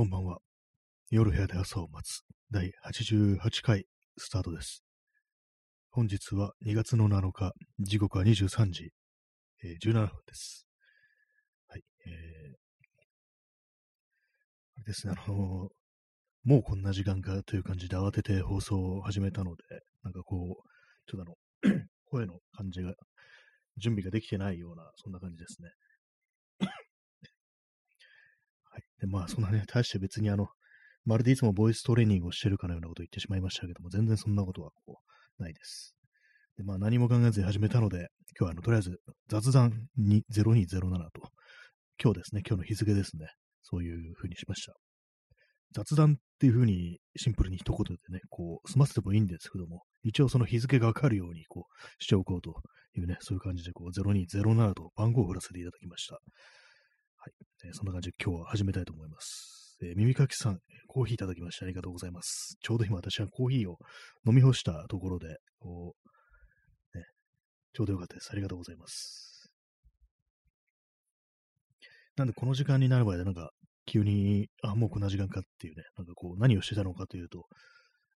こんばんは。夜部屋で朝を待つ第88回スタートです。本日は2月の7日、時刻は23時、えー17分です。はい。えー、あれですね、あのーもうこんな時間かという感じで慌てて放送を始めたので、なんかこう、ちょっとあの、声の感じが、準備ができてないような、そんな感じですね。はい。で、まあ、そんなね、大して別にあの、まるでいつもボイストレーニングをしてるかのようなことを言ってしまいましたけども、全然そんなことはこう、ないです。で、まあ、何も考えずに始めたので、今日はあの、とりあえず、雑談に0207と、今日ですね、今日の日付ですね。そういう風にしました。雑談っていう風にシンプルに一言でね、こう、済ませてもいいんですけども、一応その日付がわかるように、こう、しておこうというね、そういう感じで、こう、0207と番号を振らせていただきました。はい。えーそんな感じで今日は始めたいと思います。えー耳かきさん、コーヒーいただきましてありがとうございます。ちょうど今私はコーヒーを飲み干したところで、こう、ね、ちょうどよかったです。ありがとうございます。なんでこの時間になる場合でなんか急に、あ、もうこんな時間かっていうね、なんかこう何をしてたのかというと、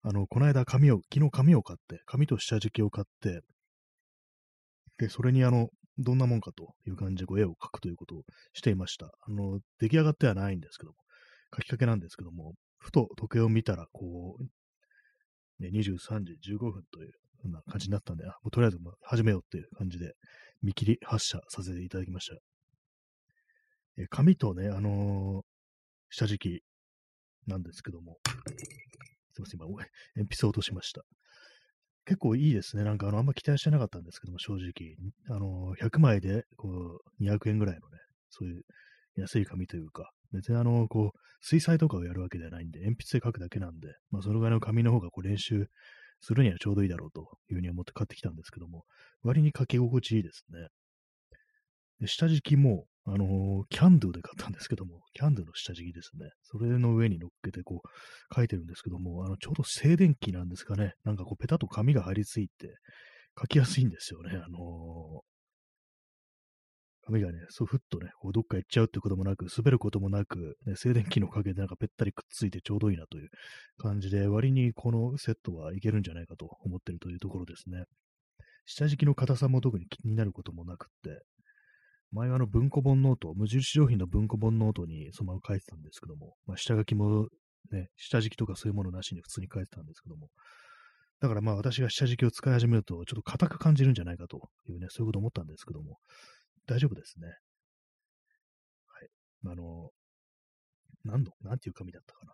あの、この間紙を、昨日紙を買って、紙と下敷きを買って、で、それにあの、どんなもんかという感じでこう絵を描くということをしていました。あの、出来上がってはないんですけども、書きかけなんですけども、ふと時計を見たら、こう、ね、23時15分といううな感じになったんで、もうとりあえず始めようっていう感じで、見切り発車させていただきました。え紙とね、あのー下敷きなんですけども、すいません、今、お鉛筆を落としました。結構いいですね。なんかあの、あんま期待してなかったんですけども、正直。あの、100枚で、こう、200円ぐらいのね、そういう安い紙というか、別にあの、こう、水彩とかをやるわけではないんで、鉛筆で書くだけなんで、まあ、そのぐらいの紙の方がこう練習するにはちょうどいいだろうというふうに思って買ってきたんですけども、割に書き心地いいですね。で下敷きも、あのキャンドゥで買ったんですけども、キャンドゥの下敷きですね。それの上に乗っけてこう、書いてるんですけども、あの、ちょうど静電気なんですかね。なんかこう、ペタッと紙が張り付いて、書きやすいんですよね。あのー紙がね、そう、ふっとね、こうどっか行っちゃうってこともなく、滑ることもなく、ね、静電気のおかげでなんかぺったりくっついてちょうどいいなという感じで、割にこのセットはいけるんじゃないかと思ってるというところですね。下敷きの硬さも特に気になることもなくって、前はあの文庫本ノート、無印良品の文庫本ノートにそのまま書いてたんですけども、まあ、下書きもね、下敷きとかそういうものなしに普通に書いてたんですけども、だからまあ私が下敷きを使い始めると、ちょっと硬く感じるんじゃないかというね、そういうこと思ったんですけども、大丈夫ですね。はい。あの、何の、なんていう紙だったかな。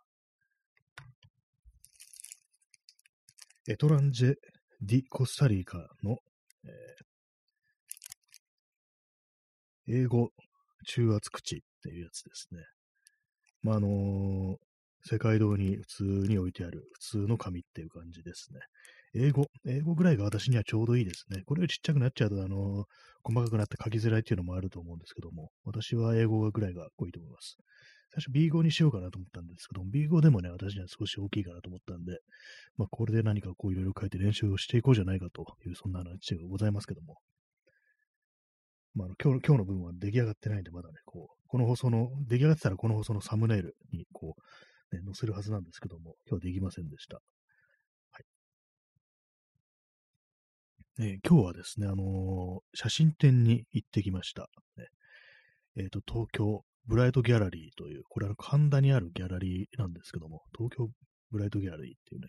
エトランジェ・ディ・コスタリカの、えー英語中圧口っていうやつですね。まあ、あのー世界堂に普通に置いてある普通の紙っていう感じですね。英語、英語ぐらいが私にはちょうどいいですね。これよりちっちゃくなっちゃうと、あのー細かくなって書きづらいっていうのもあると思うんですけども、私は英語ぐらいがいいと思います。最初 B 語にしようかなと思ったんですけども、B 語でもね、私には少し大きいかなと思ったんで、まあ、これで何かこういろいろ書いて練習をしていこうじゃないかという、そんな話がございますけども。まあ、の今日の、今日の分は出来上がってないんで、まだね、こう、この放送の、出来上がってたらこの放送のサムネイルに、こう、ね、載せるはずなんですけども、今日はできませんでした。はい。えー今日はですね、あのー写真展に行ってきました。ね、えっ、と、東京ブライトギャラリーという、これは神田にあるギャラリーなんですけども、東京ブライトギャラリーっていう、ね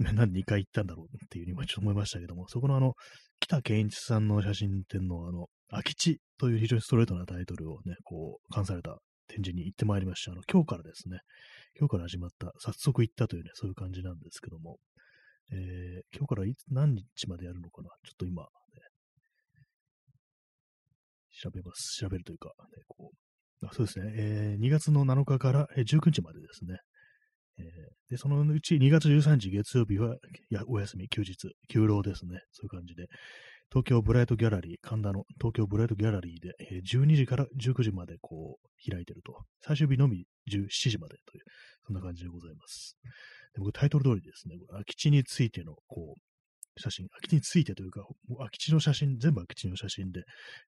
なんで2回行ったんだろうっていうふうに今ちょっと思いましたけども、そこのあの、北健一さんの写真展のあの、空き地という非常にストレートなタイトルをね、こう、関された展示に行ってまいりました。あの、今日からですね、今日から始まった、早速行ったというね、そういう感じなんですけども、えー今日からい、何日までやるのかな？ちょっと今、ね、調べます。調べるというか、ね、こう、あそうですね、えー2月の7日から19日までですね。で、そのうち2月13日月曜日はやお休み、休日、休労ですね。そういう感じで、東京ブライトギャラリー、神田の東京ブライトギャラリーで、えー12時から19時までこう開いてると。最終日のみ17時までという、そんな感じでございます。で僕タイトル通りですね、空き地についてのこう写真、空き地についてというか、もう空き地の写真、全部空き地の写真で、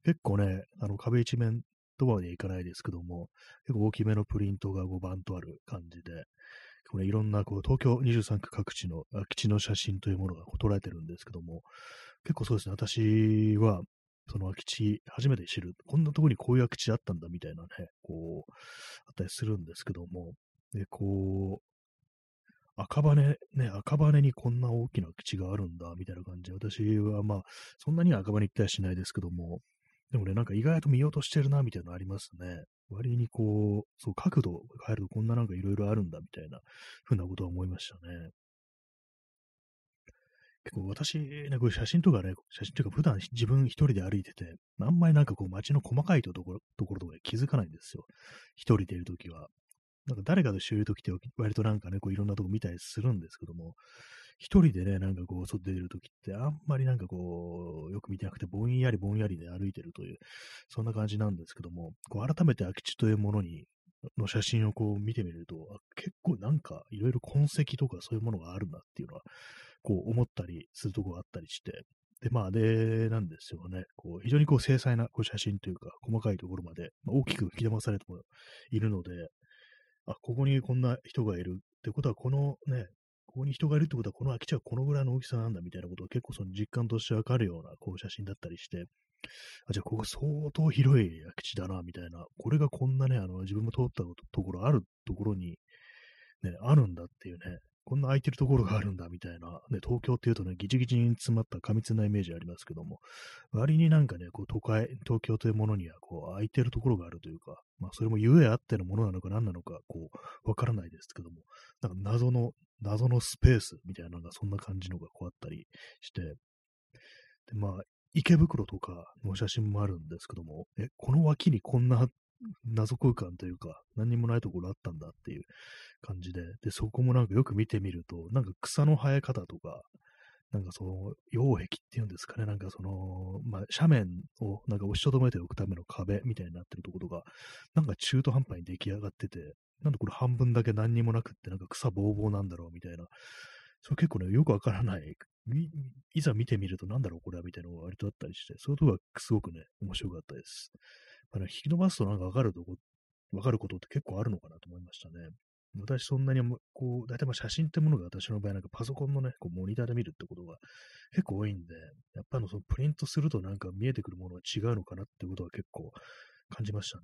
結構ね、あの壁一面とまではいかないですけども、結構大きめのプリントが5番とある感じで、これいろんなこう東京23区各地の空き地の写真というものが捉えてるんですけども、結構そうですね、私はその空き地初めて知る、こんなとこにこういう空き地あったんだみたいなね、こう、あったりするんですけども、で、こう、赤羽ね、赤羽にこんな大きな空き地があるんだ、みたいな感じで、私はまあ、そんなには赤羽に行ったりしないですけども、でもね、なんか意外と見ようとしてるな、みたいなのありますね。割にこう、そう、角度を変えるとこんななんかいろいろあるんだ、みたいな、ふうなことは思いましたね。結構私、ね、こう写真とかね、写真というか普段自分一人で歩いてて、あんまりなんかこう街の細かいところところとか気づかないんですよ。一人でいるときは。なんか誰かと一緒いるときって割となんかね、こういろんなとこ見たりするんですけども、一人でね、なんかこう、外出るときってあんまりなんかこう、よく見てなくて、ぼんやりぼんやりで歩いてるという、そんな感じなんですけども、こう改めて空き地というものに、の写真をこう見てみると、結構なんかいろいろ痕跡とかそういうものがあるなっていうのは、こう思ったりするとこがあったりして、で、まあ、で、なんですよね。こう、非常にこう、精細なこう写真というか、細かいところまで、まあ、大きく引き出されてもいるので、あ、ここにこんな人がいるってことは、このね、ここに人がいるってことは、この空き地はこのぐらいの大きさなんだみたいなことが結構その実感としてわかるようなこう写真だったりして、あ、じゃあここ相当広い空き地だな、みたいな、これがこんなね、あの、自分も通ったところ、あるところに、ね、あるんだっていうね、こんな空いてるところがあるんだみたいな、ね、東京っていうとね、ギチギチに詰まった過密なイメージありますけども、割になんかね、こう都会、東京というものにはこう空いてるところがあるというか、まあそれもゆえあってのものなのか何なのか、こう、わからないですけども、なんか謎の、謎のスペースみたいなのがそんな感じのがこうあったりして、で、まあ、池袋とかの写真もあるんですけども、え、この脇にこんな謎空間というか、何にもないところあったんだっていう感じで、で、そこもなんかよく見てみると、なんか草の生え方とか、なんかその、擁壁っていうんですかね、なんかその、まあ、斜面をなんか押しとどめておくための壁みたいになってるところが、なんか中途半端に出来上がってて、なんでこれ半分だけ何にもなくって、なんか草ぼうぼうなんだろうみたいな、それ結構ね、よくわからない。いざ見てみるとなんだろうこれはみたいなのが割とあったりして、そういうとこがすごくね、面白かったです。まあね、引き伸ばすとなんかわかるとこ、わかることって結構あるのかなと思いましたね。私そんなに、こう、大体まあ写真ってものが私の場合なんかパソコンのね、こうモニターで見るってことが結構多いんで、やっぱのそのプリントするとなんか見えてくるものは違うのかなってことは結構感じましたね。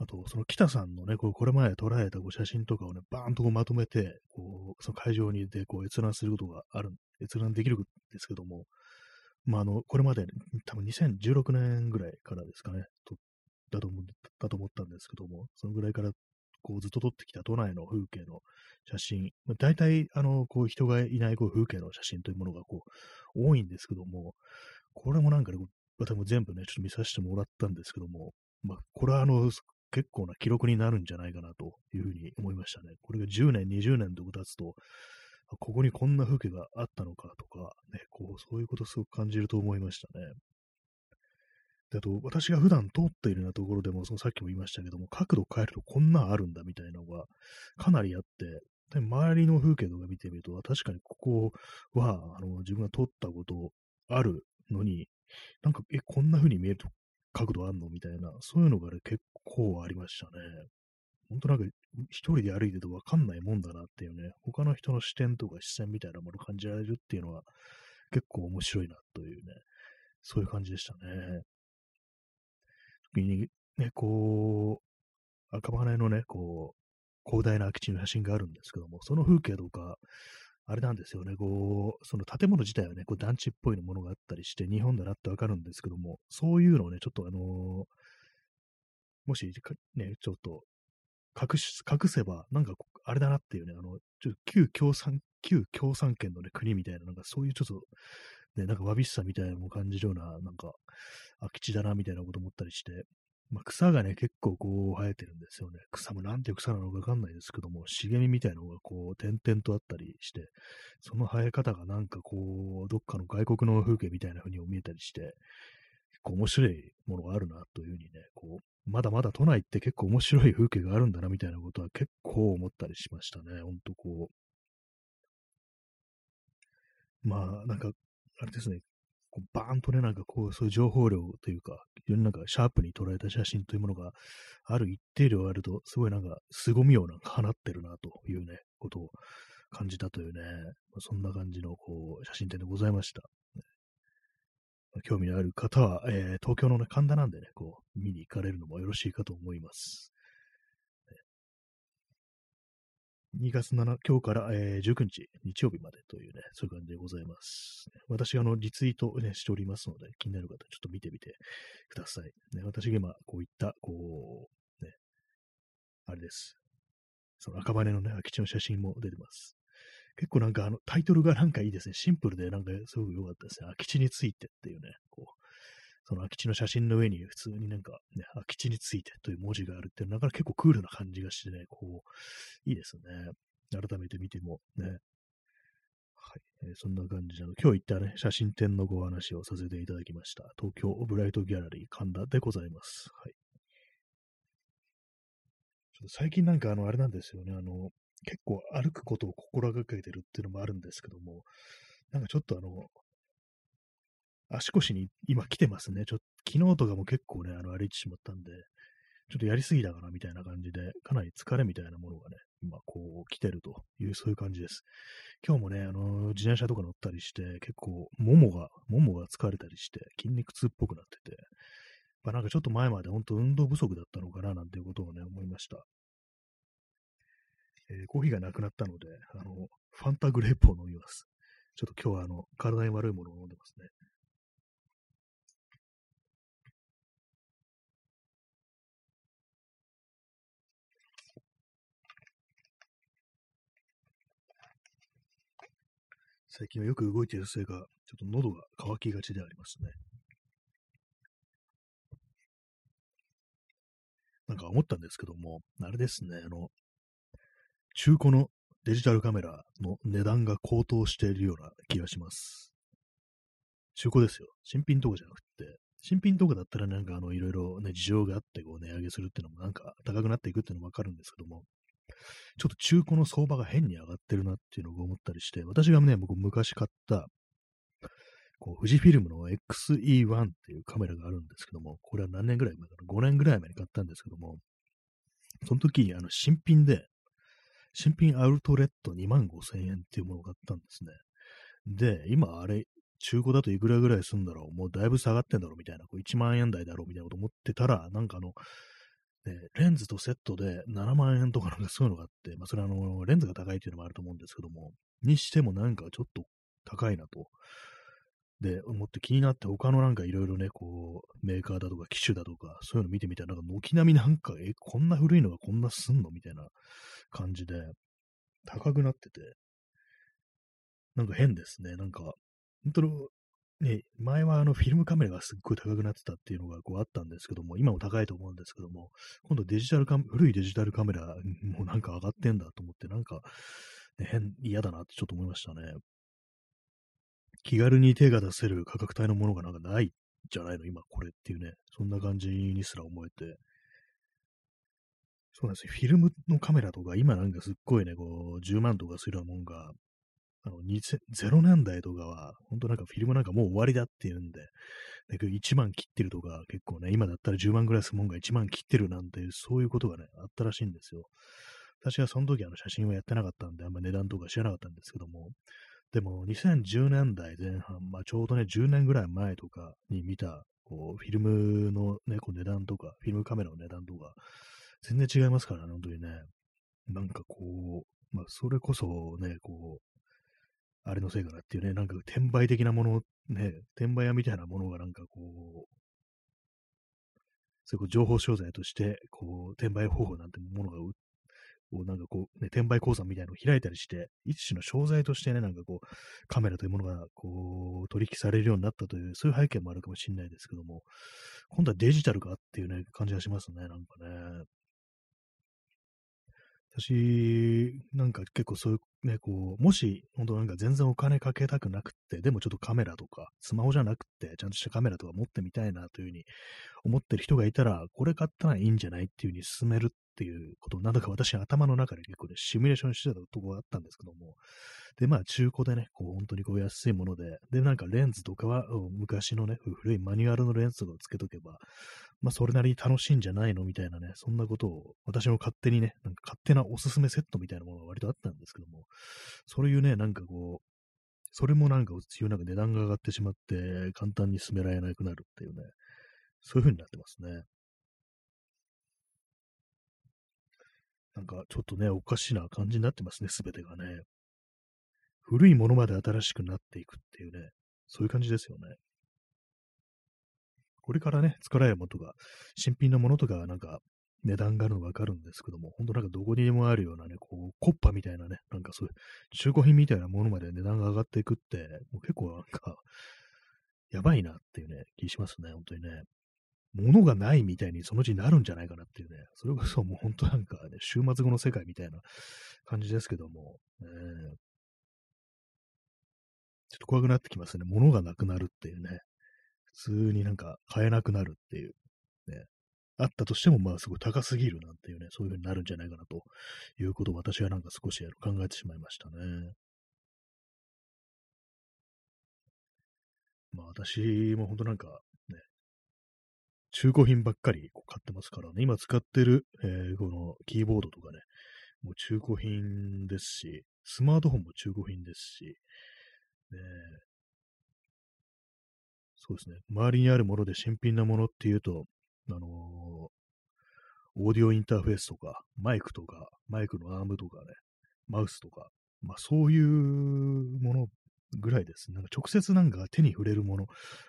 あと、その北さんのね、こうこれまで捉えたこう写真とかをね、バーンとこうまとめて、こう、その会場にでこう閲覧することがある、閲覧できるんですけども、まあ、あの、これまで、多分2016年ぐらいからですかね、とだと思だと思ったんですけども、そのぐらいからこうずっと撮ってきた都内の風景の写真、まあ、大体、あの、こう人がいないこう風景の写真というものがこう多いんですけども、これもなんかね、私も全部ね、ちょっと見させてもらったんですけども、まあ、これはあの、結構な記録になるんじゃないかなというふうに思いましたね。これが10年、20年と経つと、ここにこんな風景があったのかとか、ね、こう、そういうことをすごく感じると思いましたね。であと、私が普段通っているようなところでも、そのさっきも言いましたけども、角度変えるとこんなあるんだみたいなのがかなりあって、で周りの風景とか見てみると、確かにここは、あの、自分が撮ったことあるのに、なんか、え、こんな風に見えると角度あんのみたいな、そういうのが、ね、結構ありましたね。本当なんか、一人で歩いててわかんないもんだなっていうね、他の人の視点とか視線みたいなものを感じられるっていうのは、結構面白いなというね、そういう感じでしたね。時に、ね、こう、赤羽のね、こう、広大な空き地の写真があるんですけども、その風景とか、あれなんですよね、こう、その建物自体はね、こう団地っぽいものがあったりして、日本だなってわかるんですけども、そういうのをね、ちょっとあのー、もし、ね、ちょっと隠し、隠せば、なんか、あれだなっていうね、あの、ちょっと旧共産、旧共産圏のね、国みたいな、なんかそういうちょっと、ね、なんかわびしさみたいなのも感じるような、なんか、空き地だな、みたいなこと思ったりして、まあ、草がね、結構こう生えてるんですよね。草もなんていう草なのかわかんないですけども、茂みみたいなのがこう、点々とあったりして、その生え方がなんかこう、どっかの外国の風景みたいな風に見えたりして、結構面白いものがあるなというふうにね、こう、まだまだ都内って結構面白い風景があるんだなみたいなことは結構思ったりしましたね。ほんとこう。まあ、なんか、あれですね、バーンとね、なんかこう、そういう情報量というか、非常になんかシャープに捉えた写真というものがある一定量あると、すごいなんか凄みをなんか放ってるなというね、ことを感じたというね、まあ、そんな感じのこう写真展でございました。興味のある方は、えー、東京の、ね、神田なんでね、こう、見に行かれるのもよろしいかと思います。2月7、今日から、えー、19日、日曜日までというね、そういう感じでございます。私があのリツイート、ね、しておりますので、気になる方、ちょっと見てみてください。ね、私が今、こういった、こう、ね、あれです。その赤羽のね、空き地の写真も出てます。結構なんかあのタイトルがなんかいいですね。シンプルでなんかすごく良かったですね。空き地についてっていうね、こう、その空き地の写真の上に普通になんかね、空き地についてという文字があるっていうのは、なかなか結構クールな感じがしてね、こう、いいですね。改めて見てもね。はい。えー、そんな感じで、今日行ったね、写真展のご話をさせていただきました。東京ブライトギャラリー神田でございます。はい。ちょっと最近なんかあの、あれなんですよね、あの、結構歩くことを心がけてるっていうのもあるんですけども、なんかちょっとあの、足腰に今来てますね。ちょっと昨日とかも結構ね、あの歩いてしまったんで、ちょっとやりすぎだかなみたいな感じで、かなり疲れみたいなものがね、今こう来てるという、そういう感じです。今日もね、あの、自転車とか乗ったりして、結構、ももが、ももが疲れたりして、筋肉痛っぽくなってて、まあ、なんかちょっと前まで本当運動不足だったのかななんていうことをね、思いました。えー、コーヒーがなくなったので、あの、ファンタグレープを飲みます。ちょっと今日はあの、体に悪いものを飲んでますね。最近はよく動いているせいか、ちょっと喉が渇きがちでありますね。なんか思ったんですけども、あれですね、あの、中古のデジタルカメラの値段が高騰しているような気がします。中古ですよ。新品とかじゃなくて、新品とかだったらなんかあの、いろいろね、事情があってこう値上げするっていうのもなんか高くなっていくっていうのもわかるんですけども、ちょっと中古の相場が変に上がってるなっていうのを思ったりして、私がね、僕昔買った、こう、富士フィルムの XE1 っていうカメラがあるんですけども、これは何年ぐらい前かな ?5 年ぐらい前に買ったんですけども、その時、あの、新品で、新品アウトレット2万5千円っていうものを買ったんですね。で、今あれ、中古だといくらぐらいすんだろう？もうだいぶ下がってんだろう？みたいな、こう1万円台だろう？みたいなこと思ってたら、なんかあの、ね、レンズとセットで7万円とかなんかそういうのがあって、まあそれはあの、レンズが高いっていうのもあると思うんですけども、にしてもなんかちょっと高いなと。で、思って気になって他のなんかいろいろね、こう、メーカーだとか機種だとか、そういうの見てみたら、なんか軒並みなんか、え、こんな古いのがこんなすんの？みたいな感じで、高くなってて、なんか変ですね。なんか、本当の、ね、前はあのフィルムカメラがすっごい高くなってたっていうのがこうあったんですけども、今も高いと思うんですけども、今度デジタルカメ古いデジタルカメラもなんか上がってんだと思って、なんか、ね、変、嫌だなってちょっと思いましたね。気軽に手が出せる価格帯のものがなんかないじゃないの、今これっていうね、そんな感じにすら思えて、そうなんですよ。フィルムのカメラとか、今なんかすっごいね、こう、10万とかするようなもんが、あの、0年代とかは、本当なんかフィルムなんかもう終わりだっていうんで、で1万切ってるとか、結構ね、今だったら10万ぐらいするもんが1万切ってるなんて、そういうことがね、あったらしいんですよ。私はその時あの写真はやってなかったんで、あんま値段とか知らなかったんですけども、でも2010年代前半、まあちょうどね、10年ぐらい前とかに見た、こう、フィルムのね、こう値段とか、フィルムカメラの値段とか、全然違いますからね、本当にね。なんかこう、まあ、それこそね、こう、あれのせいかなっていうね、なんか転売的なもの、ね、転売屋みたいなものがなんかこう、そういう情報商材として、こう、転売方法なんてものがをなんかこう、ね、転売講座みたいなのを開いたりして、一種の商材としてね、なんかこう、カメラというものがこう、取引されるようになったという、そういう背景もあるかもしれないですけども、今度はデジタルかっていうね、感じがしますね、なんかね。私、なんか結構そういうね、こう、もし、本当なんか全然お金かけたくなくて、でもちょっとカメラとか、スマホじゃなくて、ちゃんとしたカメラとか持ってみたいなというふうに思ってる人がいたら、これ買ったらいいんじゃないっていうふうに進めるっていうことを、なんだか私頭の中で結構ね、シミュレーションしてたとこがあったんですけども、で、まあ中古でね、こう本当にこう安いもので、で、なんかレンズとかは昔のね、古いマニュアルのレンズとかをつけとけば、まあそれなりに楽しいんじゃないの？みたいなね、そんなことを私の勝手にね、なんか勝手なおすすめセットみたいなものが割とあったんですけども、そういうね、なんかこう、それもなんか強いなんか値段が上がってしまって、簡単に進められなくなるっていうね、そういう風になってますね。なんかちょっとね、おかしな感じになってますね、すべてがね。古いものまで新しくなっていくっていうね、そういう感じですよね。これからね、使られもとか、新品のものとかなんか値段があるのわかるんですけども、本当なんかどこにでもあるようなね、こう、コッパみたいなね、なんかそういう中古品みたいなものまで値段が上がっていくって、もう結構なんか、やばいなっていうね、気しますね、本当にね。物がないみたいにそのうちになるんじゃないかなっていうね、それこそもう本当なんかね、週末後の世界みたいな感じですけども、えー、ちょっと怖くなってきますね。物がなくなるっていうね、普通になんか買えなくなるっていう、ね、あったとしても、まあすごい高すぎるなんていうね、そういう風になるんじゃないかなということを私はなんか少し考えてしまいましたね。まあ私も本当なんかね中古品ばっかりこう買ってますからね、今使ってる、えー、このキーボードとかね、もう中古品ですし、スマートフォンも中古品ですし、ね、そうですね、周りにあるもので新品なものっていうと、あのー、オーディオインターフェースとか、マイクとか、マイクのアームとかね、マウスとか、まあそういうものぐらいですなんか直接なんか手に触れるもの、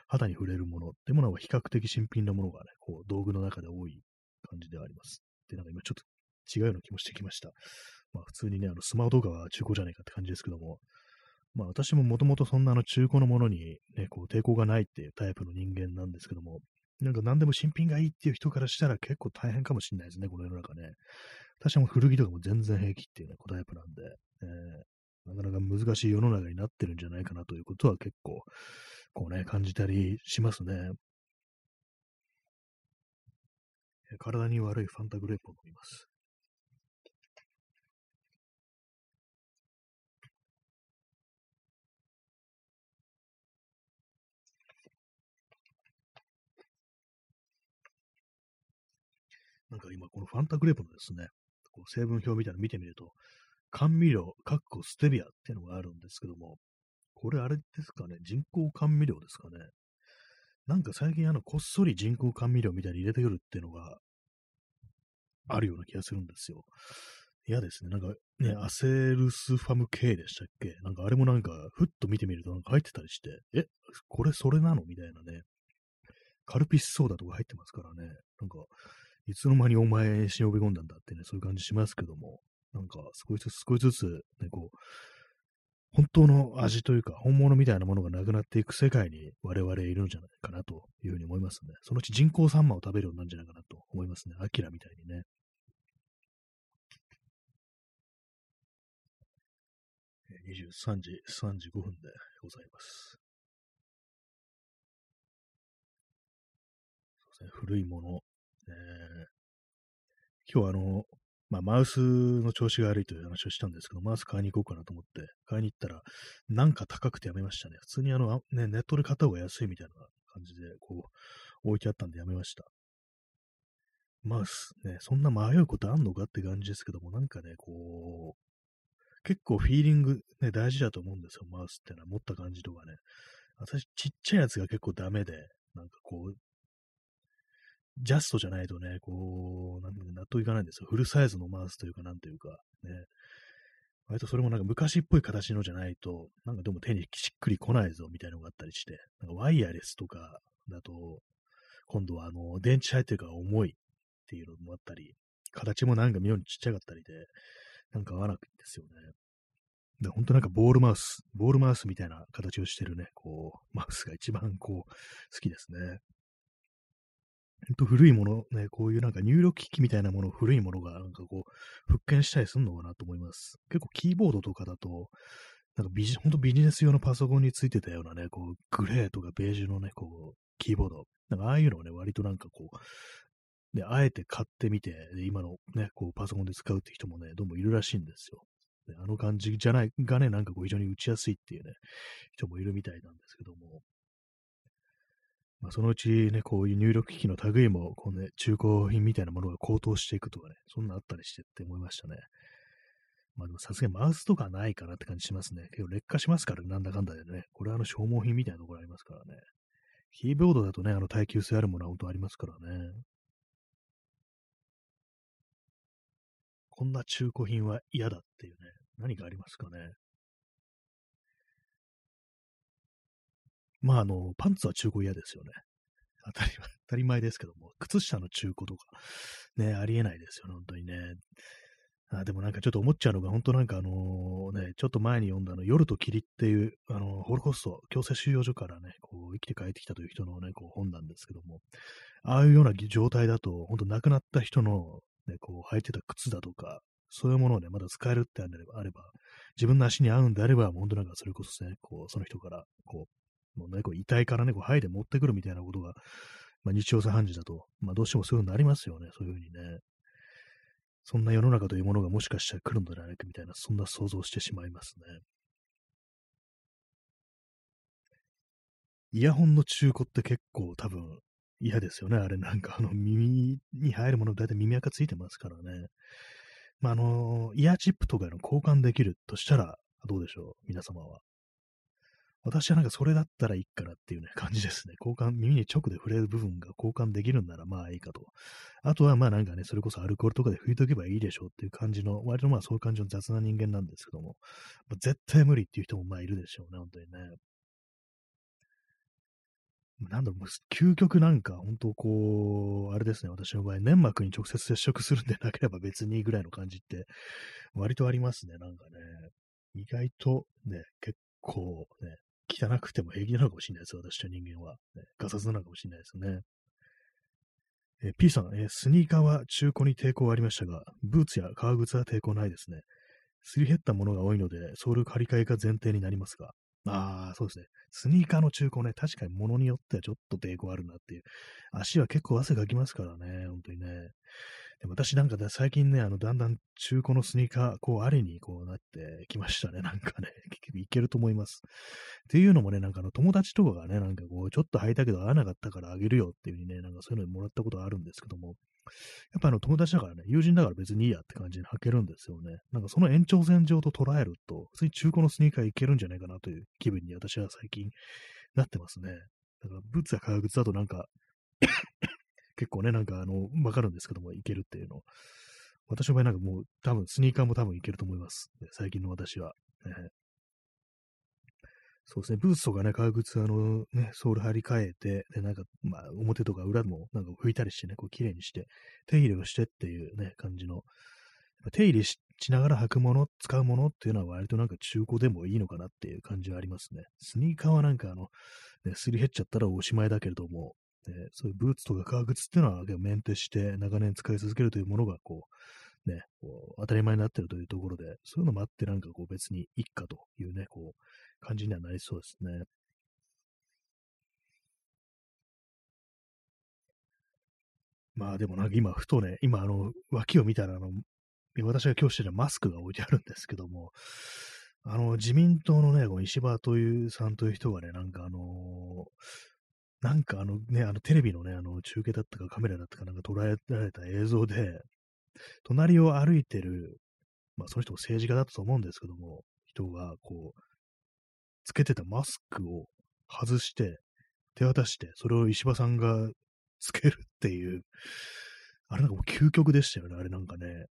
肌に触れるものってものは比較的新品なものがね、こう道具の中で多い感じではあります。で、なんか今ちょっと違うような気もしてきました。まあ普通にね、あのスマホとかは中古じゃないかって感じですけども、まあ私ももともとそんなあの中古のものにね、こう抵抗がないっていうタイプの人間なんですけども、なんか何でも新品がいいっていう人からしたら結構大変かもしれないですね、この世の中ね。私はもう古着とかも全然平気っていうね、タイプなんで、えー、なかなか難しい世の中になってるんじゃないかなということは結構、こうね、感じたりしますね。体に悪いファンタグレープを飲みます。なんか今、このファンタグレープのですね、こう成分表みたいなの見てみると、甘味料、かっこステビアっていうのがあるんですけども、これあれですかね、人工甘味料ですかね。なんか最近あの、こっそり人工甘味料みたいに入れてくるっていうのがあるような気がするんですよ。嫌ですね。なんかね、アセルスファム系でしたっけ？なんかあれもなんか、ふっと見てみるとなんか入ってたりして、え、これそれなの？みたいなね。カルピスソーダとか入ってますからね。なんか、いつの間にお前忍び込んだんだってね、そういう感じしますけども。なんか少しずつ少しずつ、ね、こう、本当の味というか、本物みたいなものがなくなっていく世界に我々いるんじゃないかなというふうに思いますね。そのうち人工サンマを食べるようになるんじゃないかなと思いますね。アキラみたいにね。23時35分でございます。古いもの。えー、今日はあの、まあ、マウスの調子が悪いという話をしたんですけど、マウス買いに行こうかなと思って、買いに行ったら、なんか高くてやめましたね。普通にあの、ね、ネットで買った方が安いみたいな感じで、こう、置いてあったんでやめました。マウス、ね、そんな迷うことあんのかって感じですけども、なんかね、こう、結構フィーリング、ね、大事だと思うんですよ、マウスってのは。持った感じとかね。私、ちっちゃいやつが結構ダメで、なんかこう、ジャストじゃないとね、こう、なん納得いかないんですよ。フルサイズのマウスというか、なんというか、ね。割とそれもなんか昔っぽい形のじゃないと、なんかでも手にしっくりこないぞみたいなのがあったりして、なんかワイヤレスとかだと、今度はあの、電池入ってるから重いっていうのもあったり、形もなんか妙にちっちゃかったりで、なんか合わなくてですよね。で、本当なんかボールマウス、ボールマウスみたいな形をしてるね、こう、マウスが一番こう、好きですね。ほんと古いもの、ね、こういうなんか入力機器みたいなもの、古いものがなんかこう、復権したりするのかなと思います。結構キーボードとかだと、なんかビジ、ほんとビジネス用のパソコンについてたようなね、こう、グレーとかベージュのね、こう、キーボード。なんかああいうのをね、割となんかこう、で、あえて買ってみて、今のね、こうパソコンで使うって人もね、どうもいるらしいんですよ。あの感じじゃない、がね、なんかこう非常に打ちやすいっていうね、人もいるみたいなんですけども、まあ、そのうちね、こういう入力機器の類も、こうね、中古品みたいなものが高騰していくとかね、そんなあったりしてって思いましたね。まあでもさすがにマウスとかないかなって感じしますね。結構劣化しますから、なんだかんだでね。これはあの消耗品みたいなところありますからね。キーボードだとね、あの耐久性あるものは本当ありますからね。こんな中古品は嫌だっていうね、何がありますかね。まあ、あの、パンツは中古嫌ですよね。当たり前、当たり前ですけども、靴下の中古とか、ね、ありえないですよね、本当にね。あでもなんかちょっと思っちゃうのが、本当なんかあのね、ちょっと前に読んだの、夜と霧っていう、あの、ホロコースト、強制収容所からね、こう、生きて帰ってきたという人のね、こう、本なんですけども、ああいうような状態だと、本当亡くなった人の、ね、こう、履いてた靴だとか、そういうものをね、まだ使えるってあれば、自分の足に合うんであれば、本当なんかそれこそね、こう、その人から、こう、もうね、こう遺体からね、こう、剥いで持ってくるみたいなことが、まあ、日常茶飯事だと、まあ、どうしてもそういうふうになりますよね、そういうふうにね。そんな世の中というものがもしかしたら来るのではないかみたいな、そんな想像してしまいますね。イヤホンの中古って結構多分嫌ですよね。あれなんかあの耳に入るもの大体耳垢ついてますからね。まあ、あの、イヤーチップとかの交換できるとしたらどうでしょう皆様は？私はなんかそれだったらいいかなっていうね、感じですね。交換、耳に直で触れる部分が交換できるんならまあいいかと。あとはまあなんかね、それこそアルコールとかで拭いとけばいいでしょうっていう感じの、割とまあそういう感じの雑な人間なんですけども、まあ、絶対無理っていう人もまあいるでしょうね、本当にね。なんだろう、究極なんか、本当こう、あれですね、私の場合、粘膜に直接接触するんでなければ別にぐらいの感じって、割とありますね、なんかね。意外とね、結構ね、汚くても平気なのかもしれないです、私の人間は。ね、ガサツなのかもしれないですね。え P さん、えスニーカーは中古に抵抗ありましたが、ブーツや革靴は抵抗ないですね。すり減ったものが多いので、ソール借り換えが前提になりますが、ああ、そうですね。スニーカーの中古ね、確かに物によってはちょっと抵抗あるなっていう。足は結構汗かきますからね、本当にね。で私なんか最近ね、あの、だんだん中古のスニーカー、こう、ありにこうなってきましたね。なんかね、結局いけると思います。っていうのもね、なんかあの、友達とかがね、なんかこう、ちょっと履いたけど合わなかったからあげるよっていう風にね、なんかそういうのもらったことがあるんですけども、やっぱあの、友達だからね、友人だから別にいいやって感じで履けるんですよね。なんかその延長線上と捉えると、普通に中古のスニーカーいけるんじゃないかなという気分に私は最近なってますね。だから、ブーツや革靴だとなんか 結構ね、なんかあの、わかるんですけども、いけるっていうの。私の場合なんかもう多分スニーカーも多分いけると思います。最近の私は。そうですね、ブーツとかね、革靴、あの、ね、ソール張り替えて、で、なんか、まあ、表とか裏もなんか拭いたりしてね、こう、綺麗にして、手入れをしてっていうね、感じの、手入れしながら履くもの、使うものっていうのは割となんか中古でもいいのかなっていう感じはありますね。スニーカーはなんかあの、ね、すり減っちゃったらおしまいだけれども、ね、そういうブーツとか革靴っていうのはメンテして長年使い続けるというものがこう、ね、こう当たり前になってるというところで、そういうのもあってなんかこう別にいっかというね、こう感じにはなりそうですね。まあでもなんか今ふとね、今あの脇を見たらあの、私が今日してるマスクが置いてあるんですけども、あの自民党のね、この石破というさんという人がね、なんかあのなんかあのね、あのテレビのね、あの中継だったかカメラだったかなんか捉えられた映像で、隣を歩いてる、まあその人も政治家だったと思うんですけども、人がこう、つけてたマスクを外して、手渡して、それを石破さんが つけるっていう、あれなんかもう究極でしたよね、あれなんかね。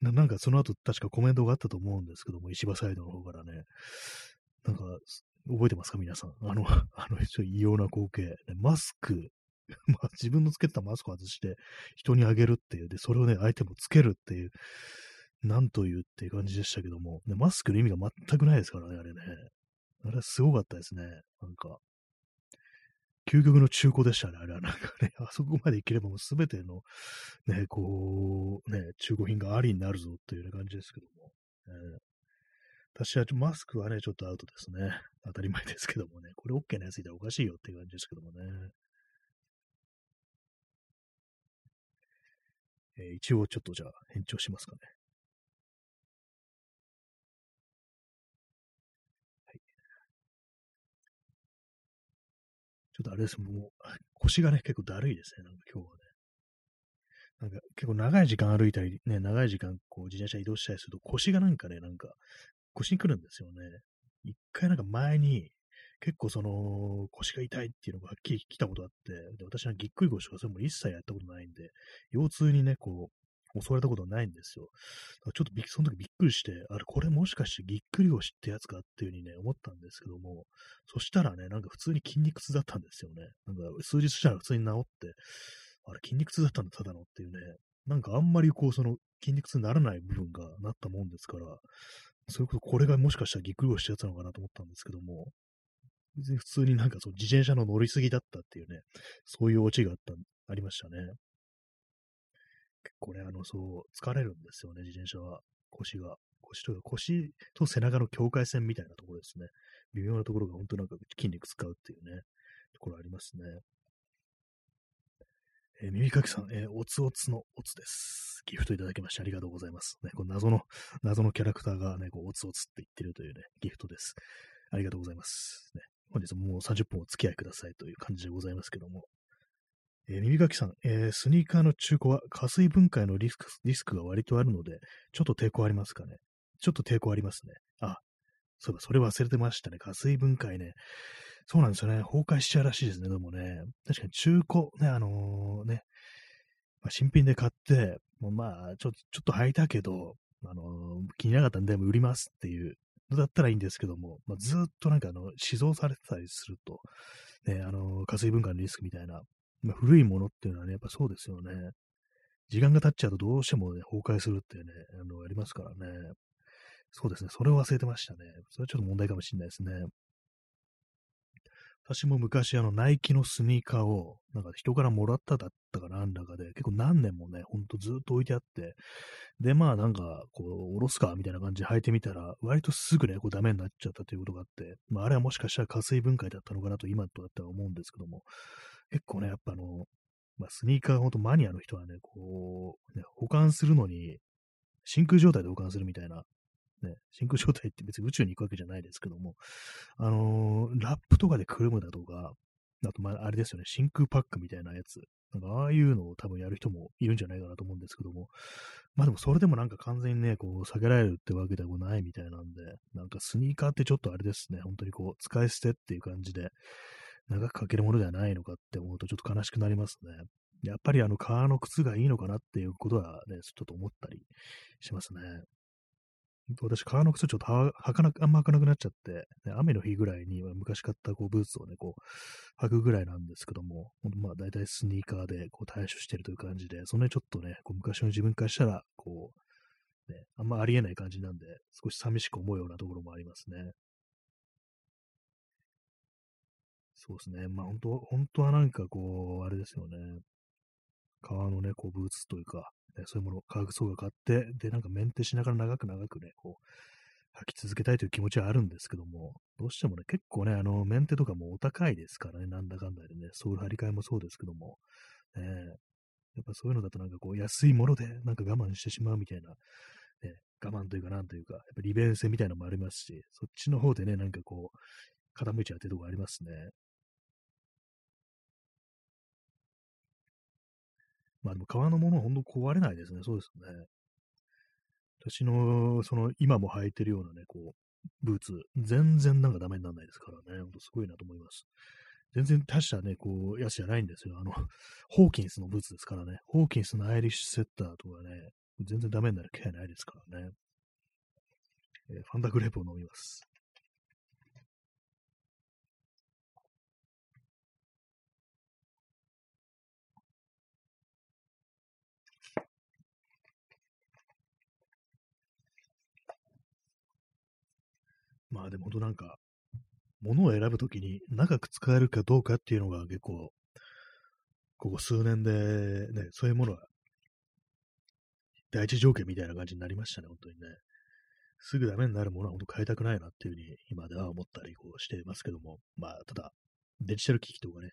ななんかその後確かコメントがあったと思うんですけども、石破サイドの方からね。なんか、覚えてますか皆さん。あの、あの、一応異様な光景。マスク、まあ、自分のつけたマスクを外して人にあげるっていう、で、それをね、相手もつけるっていう、なんというって感じでしたけども、ね、マスクの意味が全くないですからね、あれね。あれすごかったですね。なんか、究極の中古でしたね、あれは。なんかね、あそこまでいければもうすべての、ね、こう、ね、中古品がありになるぞっていう、感じですけども。えー私はマスクはね、ちょっとアウトですね。当たり前ですけどもね。これ OK なやついたらおかしいよっていう感じですけどもね。えー、一応ちょっとじゃあ延長しますかね。ちょっとあれです、もう腰がね、結構だるいですね、なんか今日はね。なんか結構長い時間歩いたり、ね、長い時間こう自転車移動したりすると腰がなんかね、なんか腰に来るんですよね。一回なんか前に結構その腰が痛いっていうのがはっきり来たことあって、で私はぎっくり腰とかそれも一切やったことないんで、腰痛にね、こう、襲われたことはないんですよ。ちょっとびその時びっくりして、あれ、これもしかしてぎっくり腰ってやつかっていう風にね、思ったんですけども、そしたらね、なんか普通に筋肉痛だったんですよね。なんか数日したら普通に治って、あれ、筋肉痛だったんだ、ただのっていうね、なんかあんまりこう、その筋肉痛にならない部分がなったもんですから、それこそこれがもしかしたらぎっくり腰したやつなのかなと思ったんですけども、別に普通になんかそう自転車の乗りすぎだったっていうね、そういうオチがあった、ありましたね。結構ね、あの、そう、疲れるんですよね、自転車は。腰が。腰というか、腰と背中の境界線みたいなところですね。微妙なところが本当なんか筋肉使うっていうね、ところありますね。えー、耳かきさん、えー、おつおつのおつです。ギフトいただきましてありがとうございます。ね、この謎の、謎のキャラクターがね、こう、おつおつって言ってるというね、ギフトです。ありがとうございます。ね、本日ももう30分お付き合いくださいという感じでございますけども。えー、耳かきさん、えー、スニーカーの中古は加水分解のリスクリスクが割とあるので、ちょっと抵抗ありますかね？ちょっと抵抗ありますね。あ、そういえばそれ忘れてましたね。加水分解ね。そうなんですよね。崩壊しちゃうらしいですね。でもね、確かに中古、ね、あのー、ね、まあ、新品で買って、もうまあ、ちょ、ちょっと履いたけど、あのー、気になかったんで、売りますっていうのだったらいいんですけども、まあ、ずっとなんかあの、死蔵されてたりすると、ね、あのー、加水分解のリスクみたいな、まあ、古いものっていうのはね、やっぱそうですよね。時間が経っちゃうとどうしてもね、崩壊するってね、あの、ありますからね。そうですね。それを忘れてましたね。それはちょっと問題かもしれないですね。私も昔あのナイキのスニーカーをなんか人からもらっただったかなんだかで結構何年もね、ほんとずっと置いてあって、でまあなんかこう、おろすか？みたいな感じで履いてみたら割とすぐね、こうダメになっちゃったということがあって、まああれはもしかしたら加水分解だったのかなと今となっては思うんですけども、結構ね、やっぱあの、まあ、スニーカーほんとマニアの人はね、こう、ね、保管するのに真空状態で保管するみたいなね、真空状態って別に宇宙に行くわけじゃないですけども、あのー、ラップとかでくるむだとか、あと、まあ、あれですよね、真空パックみたいなやつ。なんか、ああいうのを多分やる人もいるんじゃないかなと思うんですけども、まあでもそれでもなんか完全にね、こう、避けられるってわけでもないみたいなんで、なんかスニーカーってちょっとあれですね、本当にこう、使い捨てっていう感じで、長くかけるものではないのかって思うとちょっと悲しくなりますね。やっぱりあの、革の靴がいいのかなっていうことはね、ちょっと思ったりしますね。私、革の靴ちょっと履かなあんま履かなくなっちゃって、ね、雨の日ぐらいに昔買ったこうブーツをね、こう、履くぐらいなんですけども、まあ大体スニーカーでこう対処してるという感じで、その辺ちょっとね、こう昔の自分からしたら、こう、ね、あんまありえない感じなんで、少し寂しく思うようなところもありますね。そうですね。まあ本当、本当はなんかこう、あれですよね。革のね、こうブーツというか、ね、そういうもの化学層が買って、で、なんかメンテしながら長く長くね、こう、履き続けたいという気持ちはあるんですけども、どうしてもね、結構ね、あの、メンテとかもお高いですからね、なんだかんだでね、ソール張り替えもそうですけども、ね、やっぱそういうのだとなんかこう、安いものでなんか我慢してしまうみたいな、ね、我慢というかなんというか、やっぱ利便性みたいなのもありますし、そっちの方でね、なんかこう、傾いちゃうっていうところありますね。まあでも革のものは本当壊れないですね。そうですね。私の、その、今も履いてるようなね、こう、ブーツ、全然なんかダメにならないですからね。ほんとすごいなと思います。全然大したね、こう、やつじゃないんですよ。あの、ホーキンスのブーツですからね。ホーキンスのアイリッシュセッターとかね、全然ダメになる気配ないですからね。えー、ファンダグレープを飲みます。まあでも本当なんか、物を選ぶときに長く使えるかどうかっていうのが結構、ここ数年でね、そういうものは第一条件みたいな感じになりましたね、本当にね。すぐダメになるものは本当変えたくないなっていうふうに今では思ったりこうしてますけども、まあ、ただ、デジタル機器とかね、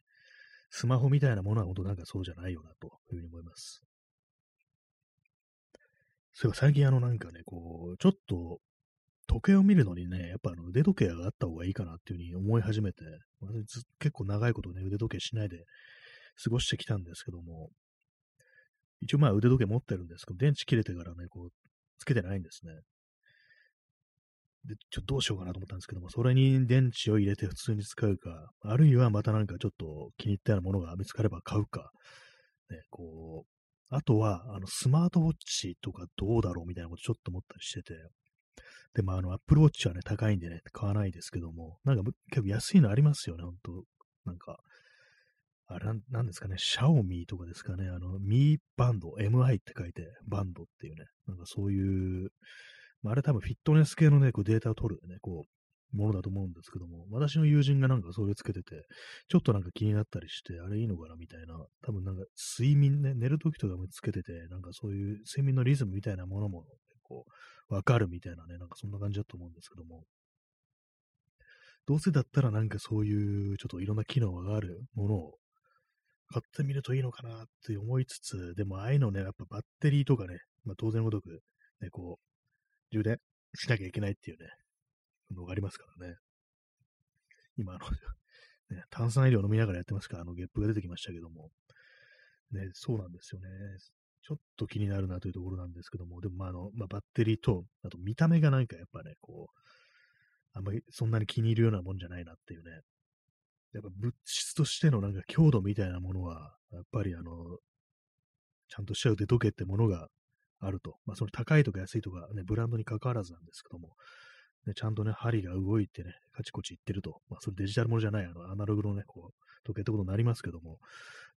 スマホみたいなものは本当なんかそうじゃないよなというふうに思います。そういえば最近あのなんかね、こう、ちょっと時計を見るのにね、やっぱあの腕時計があった方がいいかなっていうふうに思い始めて、私結構長いことね、腕時計しないで過ごしてきたんですけども、一応まあ腕時計持ってるんですけど、電池切れてからね、こう、つけてないんですね。で、ちょっとどうしようかなと思ったんですけども、それに電池を入れて普通に使うか、あるいはまたなんかちょっと気に入ったようなものが見つかれば買うか、ね、こう、あとは、あの、スマートウォッチとかどうだろうみたいなことちょっと思ったりしてて、で、まあ、の、アップルウォッチはね、高いんでね、買わないですけども、なんか結構安いのありますよね、ほんと。なんか、あれなんですかね、シャオミーとかですかね、あの、ミーバンド、MI って書いて、バンドっていうね、なんかそういう、まあ、あれ多分フィットネス系のね、こうデータを取るね、こう、ものだと思うんですけども、私の友人がなんかそれつけてて、ちょっとなんか気になったりして、あれいいのかなみたいな、多分なんか睡眠ね、寝るときとかもつけてて、なんかそういう睡眠のリズムみたいなものも、ねこう、わかるみたいなね、なんかそんな感じだと思うんですけども、どうせだったらなんかそういうちょっといろんな機能があるものを買ってみるといいのかなって思いつつ、でもああいうのね、やっぱバッテリーとかね、まあ当然ごとく、ね、こう、充電しなきゃいけないっていうね、のがありますからね。今、あの、ね、炭酸飲料飲みながらやってますから、あの、ゲップが出てきましたけども、ね、そうなんですよね。ちょっと気になるなというところなんですけども、でも、まあ、あの、まあ、バッテリーと、あと見た目がなんかやっぱね、こう、あんまりそんなに気に入るようなもんじゃないなっていうね、やっぱ物質としてのなんか強度みたいなものは、やっぱりあの、ちゃんとしちゃう腕時計ってものがあると。まあその高いとか安いとかね、ブランドに関わらずなんですけども、ね、ちゃんとね、針が動いてね、カチコチいってると。まあそれデジタルものじゃない、あの、アナログのね、こう、時計ってことになりますけども、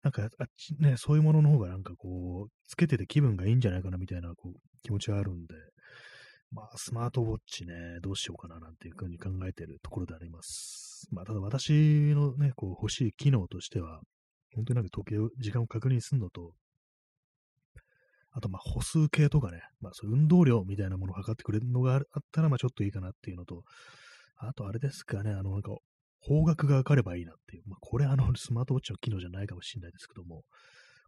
なんか、あっちね、そういうものの方がなんかこう、つけてて気分がいいんじゃないかなみたいなこう気持ちがあるんで、まあ、スマートウォッチね、どうしようかななんていうふうに考えてるところであります。まあ、ただ私のね、こう欲しい機能としては、本当になんか時計を、時間を確認するのと、あと、まあ、歩数計とかね、まあ、そう運動量みたいなものを測ってくれるのがあったら、まあ、ちょっといいかなっていうのと、あと、あれですかね、あの、なんか、方角がわかればいいなっていう、まあ、これ、あの、スマートウォッチの機能じゃないかもしれないですけども、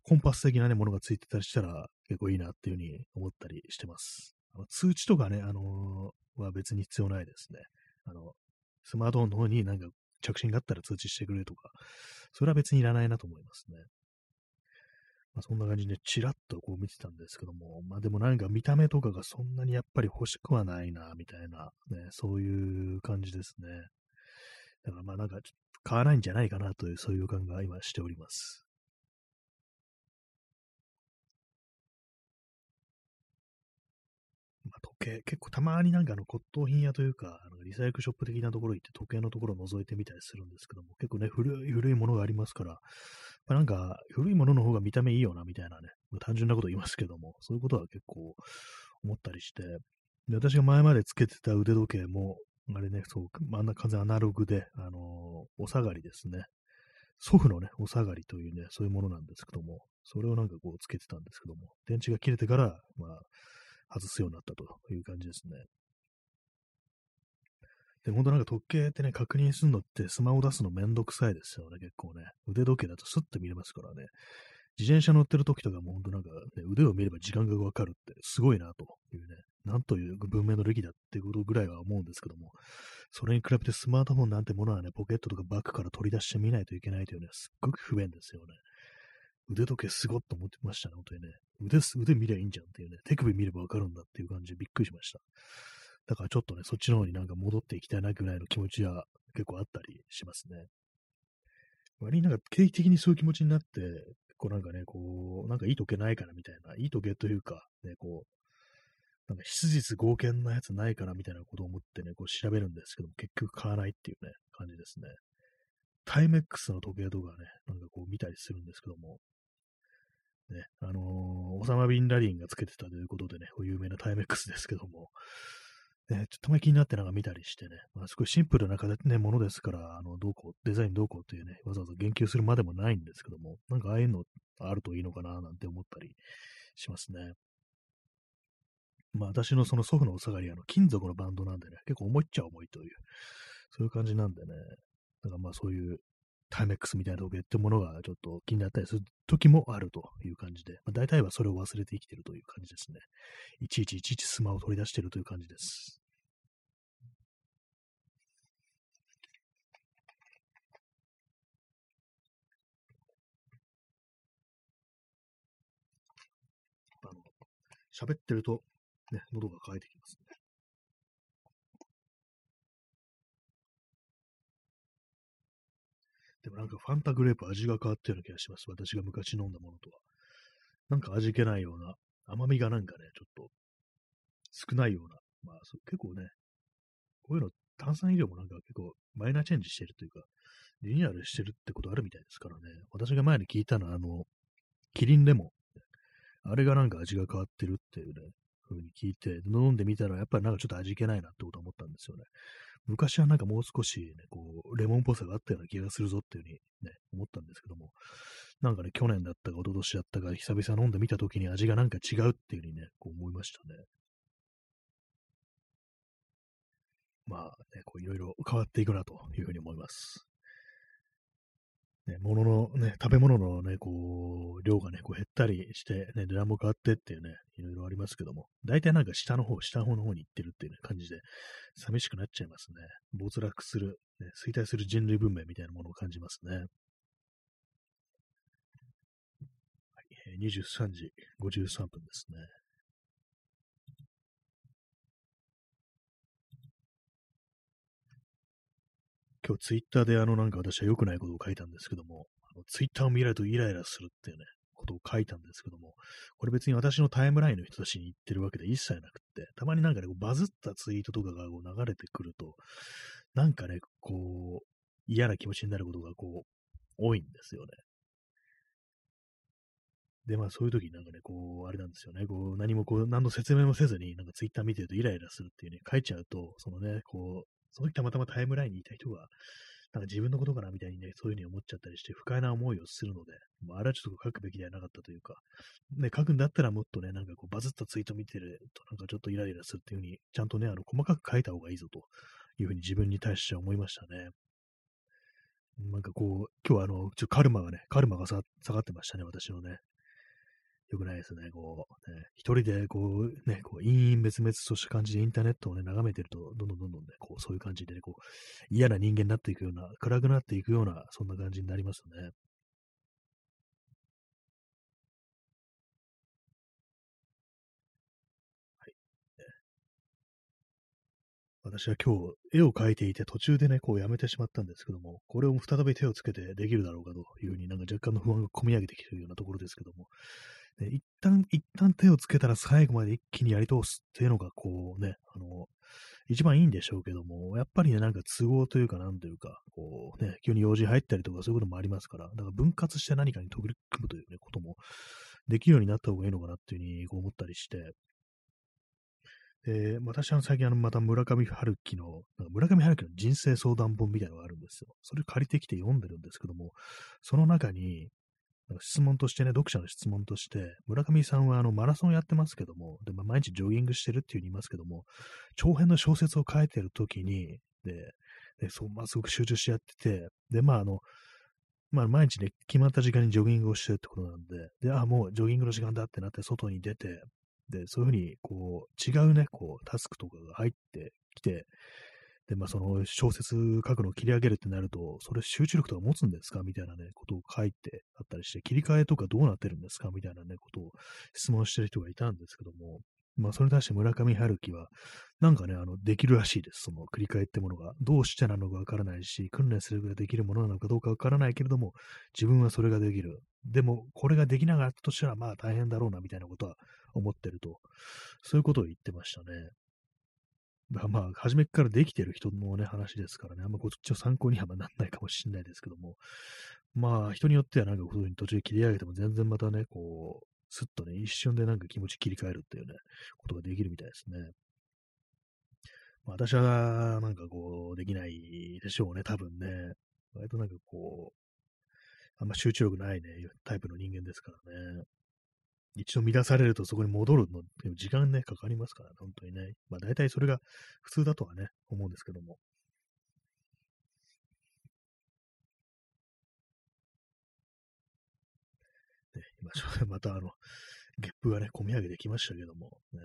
コンパス的なね、ものがついてたりしたら、結構いいなっていうふうに思ったりしてます。あの通知とかね、あのー、は別に必要ないですね。あの、スマートフォンの方になんか着信があったら通知してくれとか、それは別にいらないなと思いますね。まあ、そんな感じでチラッとこう見てたんですけども、まあでもなんか見た目とかがそんなにやっぱり欲しくはないな、みたいな、ね、そういう感じですね。だからまあなんか買わないんじゃないかなというそういう予感が今しております。まあ、時計、結構たまになんかあの骨董品屋というか、あのリサイクルショップ的なところ行って時計のところを覗いてみたりするんですけども、結構ね、古い、古いものがありますから、まあ、なんか古いものの方が見た目いいよな、みたいなね、単純なこと言いますけども、そういうことは結構思ったりして、で私が前までつけてた腕時計も、あれね、そう、あんな完全アナログで、あのー、お下がりですね。祖父のね、お下がりというね、そういうものなんですけども、それをなんかこうつけてたんですけども、電池が切れてから、まあ、外すようになったという感じですね。で、本当なんか時計ってね、確認するのってスマホ出すのめんどくさいですよね、結構ね。腕時計だとスッと見れますからね。自転車乗ってる時とかも本当なんか、ね、腕を見れば時間がわかるってすごいなというね、なんという文明の歴だっていうことぐらいは思うんですけども、それに比べてスマートフォンなんてものはね、ポケットとかバッグから取り出してみないといけないというね、すっごく不便ですよね。腕時計すごっと思ってましたね、本当にね。腕、腕見りゃいいんじゃんっていうね、手首見ればわかるんだっていう感じでびっくりしました。だからちょっとね、そっちの方になんか戻っていきたいなぐらいの気持ちは結構あったりしますね。割になんか定期的にそういう気持ちになって、こうなんかね、こう、なんかいい時計ないかなみたいな、いい時計というか、ね、こう、なんか質実合憲なやつないかなみたいなことを思ってね、こう調べるんですけども、結局買わないっていうね、感じですね。タイメックスの時計とかね、なんかこう見たりするんですけども、ね、あのー、オサマ・ビン・ラディンがつけてたということでね、有名なタイメックスですけども、ね、ちょっと前気になってなんか見たりしてね、まあ、すごいシンプルな形、ね、ものですから、あの、どうこう、デザインどうこうというね、わざわざ言及するまでもないんですけども、なんかああいうのあるといいのかななんて思ったりしますね。まあ私のその祖父のお下がり、あの、金属のバンドなんでね、結構重いっちゃ重いという、そういう感じなんでね、だからまあそういうタイメックスみたいな時計ってものがちょっと気になったりする時もあるという感じで、まあ、大体はそれを忘れて生きてるという感じですね。いちいちいちいちスマホを取り出してるという感じです。喋ってると、ね、喉が渇いてきますね。でもなんかファンタグレープ味が変わったような気がします。私が昔飲んだものとは。なんか味気ないような、甘みがなんかね、ちょっと少ないような。まあ結構ね、こういうの炭酸飲料もなんか結構マイナーチェンジしてるというか、リニューアルしてるってことあるみたいですからね。私が前に聞いたのは、あの、キリンレモン。あれがなんか味が変わってるっていうね、風に聞いて、飲んでみたらやっぱりなんかちょっと味気ないなってこと思ったんですよね。昔はなんかもう少しね、こう、レモンっぽさがあったような気がするぞっていうふうにね、思ったんですけども、なんかね、去年だったか、一昨年だったか、久々飲んでみたときに味がなんか違うっていうふうにね、こう思いましたね。まあね、こういろいろ変わっていくなというふうに思います。ね、物のね、食べ物のね、こう、量がね、こう減ったりして、ね、値段も変わってっていうね、いろいろありますけども、大体なんか下の方、下の方の方に行ってるっていう、ね、感じで、寂しくなっちゃいますね。没落する、ね、衰退する人類文明みたいなものを感じますね。はい、23時53分ですね。今日ツイッターであのなんか私は良くないことを書いたんですけども、あのツイッターを見られるとイライラするっていうね、ことを書いたんですけども、これ別に私のタイムラインの人たちに言ってるわけで一切なくって、たまになんかね、バズったツイートとかがこう流れてくると、なんかね、こう、嫌な気持ちになることがこう、多いんですよね。で、まあそういう時になんかね、こう、あれなんですよね、こう、何もこう、何の説明もせずに、なんかツイッター見てるとイライラするっていうね、書いちゃうと、そのね、こう、その時たまたまタイムラインにいた人が、なんか自分のことかなみたいにね、そういうふうに思っちゃったりして、不快な思いをするので、まあ、あれはちょっと書くべきではなかったというか、ね、書くんだったらもっとね、なんかこうバズったツイート見てると、なんかちょっとイライラするっていうふうに、ちゃんとね、あの、細かく書いた方がいいぞというふうに自分に対しては思いましたね。なんかこう、今日はあの、ちょカルマがね、カルマが下がってましたね、私のね。よくないですね。こう、ね、一人で、こう、ね、こう、陰々滅滅とした感じでインターネットをね、眺めてると、どんどんどんどんね、こう、そういう感じでね、こう、嫌な人間になっていくような、暗くなっていくような、そんな感じになりますね。はい。私は今日、絵を描いていて、途中でね、こうやめてしまったんですけども、これを再び手をつけてできるだろうかというふうになんか若干の不安が込み上げてきているようなところですけども、で、一旦、一旦手をつけたら最後まで一気にやり通すっていうのが、こうね、あの、一番いいんでしょうけども、やっぱりね、なんか都合というか、なんというか、こうね、急に用事入ったりとかそういうこともありますから、だから分割して何かに取り組むというね、こともできるようになった方がいいのかなっていうふうに思ったりして、で、私は最近あの、また村上春樹の、なんか村上春樹の人生相談本みたいなのがあるんですよ。それ借りてきて読んでるんですけども、その中に、質問としてね、読者の質問として、村上さんはあのマラソンやってますけども、でまあ、毎日ジョギングしてるっていうふうに言いますけども、長編の小説を書いてるときに、で、でそうまあ、すごく集中してやってて、で、まあ、あの、まあ、毎日ね、決まった時間にジョギングをしてるってことなんで、で、あ、もうジョギングの時間だってなって外に出て、で、そういうふうに、こう、違うね、こう、タスクとかが入ってきて、で、まあ、その小説書くのを切り上げるってなると、それ集中力とか持つんですかみたいなね、ことを書いてあったりして、切り替えとかどうなってるんですかみたいなね、ことを質問してる人がいたんですけども、まあ、それに対して村上春樹は、なんかね、あの、できるらしいです。その繰り返ってものが。どうしてなのかわからないし、訓練することができるものなのかどうかわからないけれども、自分はそれができる。でも、これができなかったとしたら、まあ大変だろうな、みたいなことは思ってると。そういうことを言ってましたね。まあまあ、初めからできてる人のね、話ですからね、あんまこっちの参考にはまならないかもしれないですけども、まあ、人によってはなんかこういうに途中で切り上げても全然またね、こう、すっとね、一瞬でなんか気持ち切り替えるっていうね、ことができるみたいですね。まあ、私はなんかこう、できないでしょうね、多分ね。割となんかこう、あんま集中力ないね、タイプの人間ですからね。一度乱されるとそこに戻るの、時間ね、かかりますから、本当にね。まあ大体それが普通だとはね、思うんですけども。ね、今、またあの、ゲップがね、込み上げてきましたけども、ね、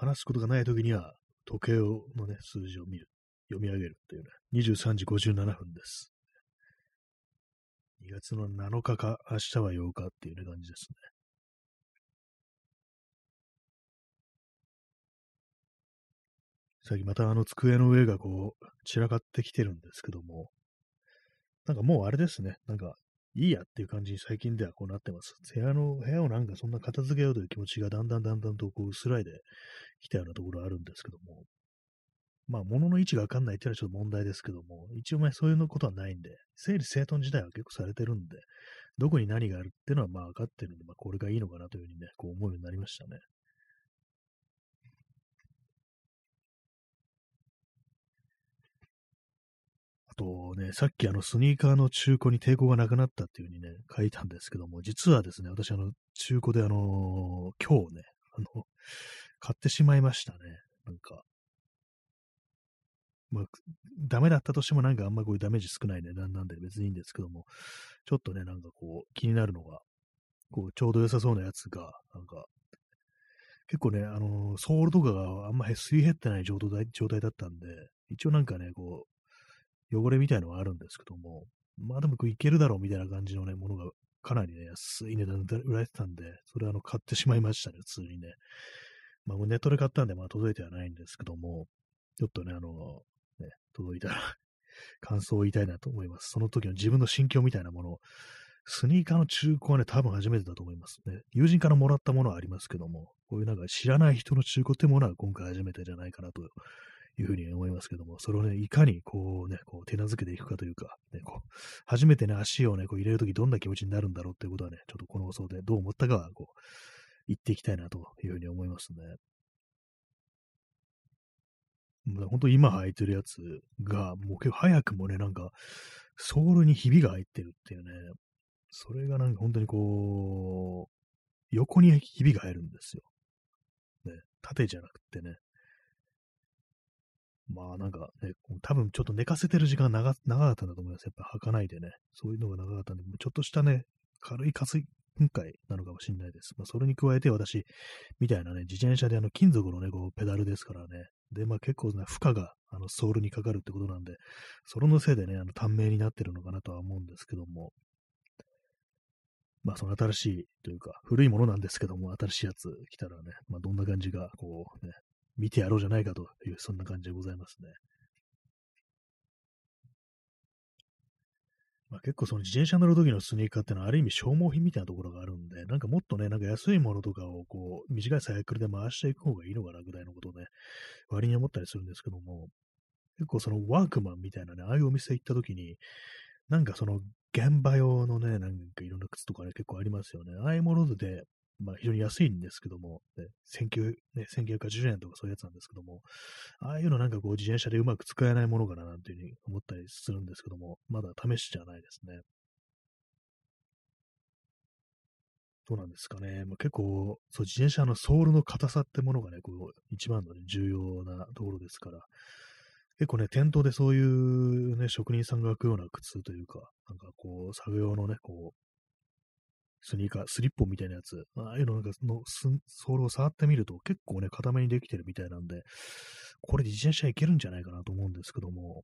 話すことがないときには、時計をのね、数字を見る、読み上げるっていうね、23時57分です。2月の7日か、明日は8日っていうね、感じですね。最近またあの机の上がこう、散らかってきてるんですけども、なんかもうあれですね、なんかいいやっていう感じに最近ではこうなってます。部屋の、部屋をなんかそんな片付けようという気持ちがだんだんだんだんとこう薄らいできたようなところあるんですけども、まあ物の位置がわかんないっていうのはちょっと問題ですけども、一応まあそういうことはないんで、整理整頓自体は結構されてるんで、どこに何があるっていうのはまあ分かってるんで、まあこれがいいのかなというふうにね、こう思うようになりましたね。あとね、さっきあのスニーカーの中古に抵抗がなくなったっていう風にね、書いたんですけども、実はですね、私あの、中古であのー、今日ね、あの、買ってしまいましたね。なんか、まあ、ダメだったとしてもなんかあんまこういうダメージ少ない値段なんで別にいいんですけども、ちょっとね、なんかこう、気になるのが、こう、ちょうど良さそうなやつが、なんか、結構ね、あのー、ソールとかがあんま水減ってない状態状態だったんで、一応なんかね、こう、汚れみたいのはあるんですけども、まあでもこれいけるだろうみたいな感じのね、ものがかなりね、安い値段で売られてたんで、それあの買ってしまいましたね、普通にね。まあネットで買ったんで、まあ届いてはないんですけども、ちょっとね、あの、ね、届いたら 感想を言いたいなと思います。その時の自分の心境みたいなものスニーカーの中古はね、多分初めてだと思いますね。友人からもらったものはありますけども、こういうなんか知らない人の中古ってものは今回初めてじゃないかなというふうに思いますけども、それをね、いかにこうね、こう手なずけていくかというか、ね、こう、初めてね、足をね、こう入れるときどんな気持ちになるんだろうっていうことはね、ちょっとこの放送でどう思ったかは、こう、言っていきたいなというふうに思いますね。本当今履いてるやつが、もう結構早くもね、なんか、ソールにひびが入ってるっていうね、それがなんか本当にこう、横にひびが入るんですよ。ね、縦じゃなくてね。まあなんかね、多分ちょっと寝かせてる時間長長かったんだと思います。やっぱ履かないでね。そういうのが長かったんで、ちょっとしたね、軽い分解なのかもしれないです。まあそれに加えて私、みたいなね、自転車であの金属のね、こうペダルですからね。で、まあ結構ね、負荷があのソールにかかるってことなんで、それのせいでね、あの短命になってるのかなとは思うんですけども、まあその新しいというか、古いものなんですけども、新しいやつ来たらね、まあどんな感じが、こうね、見てやろうじゃないかという、そんな感じでございますね。まあ、結構その自転車乗る時のスニーカーってのはある意味消耗品みたいなところがあるんで、なんかもっとね、なんか安いものとかをこう、短いサイクルで回していく方がいいのかなぐらいのことをね、割に思ったりするんですけども、結構そのワークマンみたいなね、ああいうお店行った時に、なんかその現場用のね、なんかいろんな靴とかね、結構ありますよね。ああいうもので、まあ非常に安いんですけども、ね、19ね、1980円とかそういうやつなんですけども、ああいうのなんかこう自転車でうまく使えないものかななんていうふうに思ったりするんですけども、まだ試しじゃないですね。どうなんですかね。まあ、結構、そう、自転車のソールの硬さってものがね、こう、一番の、ね、重要なところですから、結構ね、店頭でそういうね、職人さんが履くような靴というか、なんかこう、作業のね、こう、スニーカー、スリッポンみたいなやつ、ああいうのなんかのソールを触ってみると結構ね、固めにできてるみたいなんで、これで自転車いけるんじゃないかなと思うんですけども、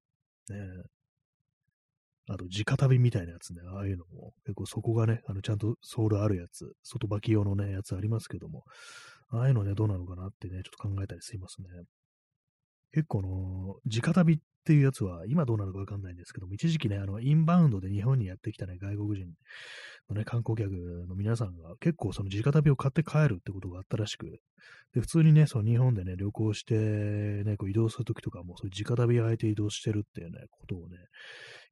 ね。あと、直旅みたいなやつね、ああいうのも、結構そこがね、あの、ちゃんとソールあるやつ、外履き用のね、やつありますけども、ああいうのね、どうなのかなってね、ちょっと考えたりしますね。結構の、直旅っていうやつは、今どうなのかわかんないんですけども、一時期ね、あの、インバウンドで日本にやってきたね、外国人のね、観光客の皆さんが結構その直旅を買って帰るってことがあったらしく、で、普通にね、その日本でね、旅行して、ね、こう移動するときとかも、そういう直旅を相手移動してるっていうね、ことをね、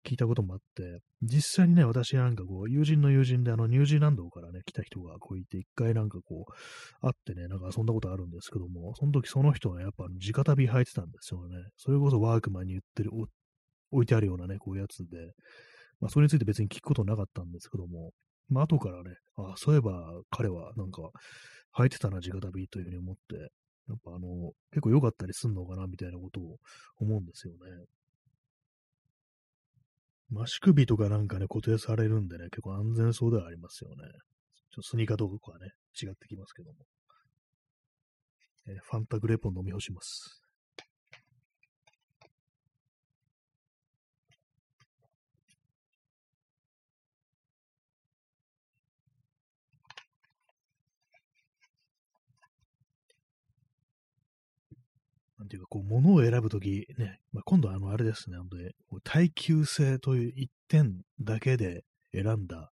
聞いたこともあって、実際にね、私なんかこう、友人の友人であの、ニュージーランドからね、来た人がこういて、一回なんかこう、会ってね、なんか遊んだことあるんですけども、その時その人はやっぱ直旅履いてたんですよね。それこそワークマンに言ってる、置いてあるようなね、こういうやつで、まあ、それについて別に聞くことなかったんですけども、まあ、後からね、あそういえば彼はなんか、履いてたな、直旅というふうに思って、やっぱあの、結構良かったりすんのかな、みたいなことを思うんですよね。足首とかなんかね、固定されるんでね、結構安全そうではありますよね。ちょっとスニーカーとかはね、違ってきますけども。えー、ファンタグレポン飲み干します。ていうか、こう、物を選ぶとき、ね、まあ、今度はあの、あれですね、本当に、耐久性という一点だけで選んだ、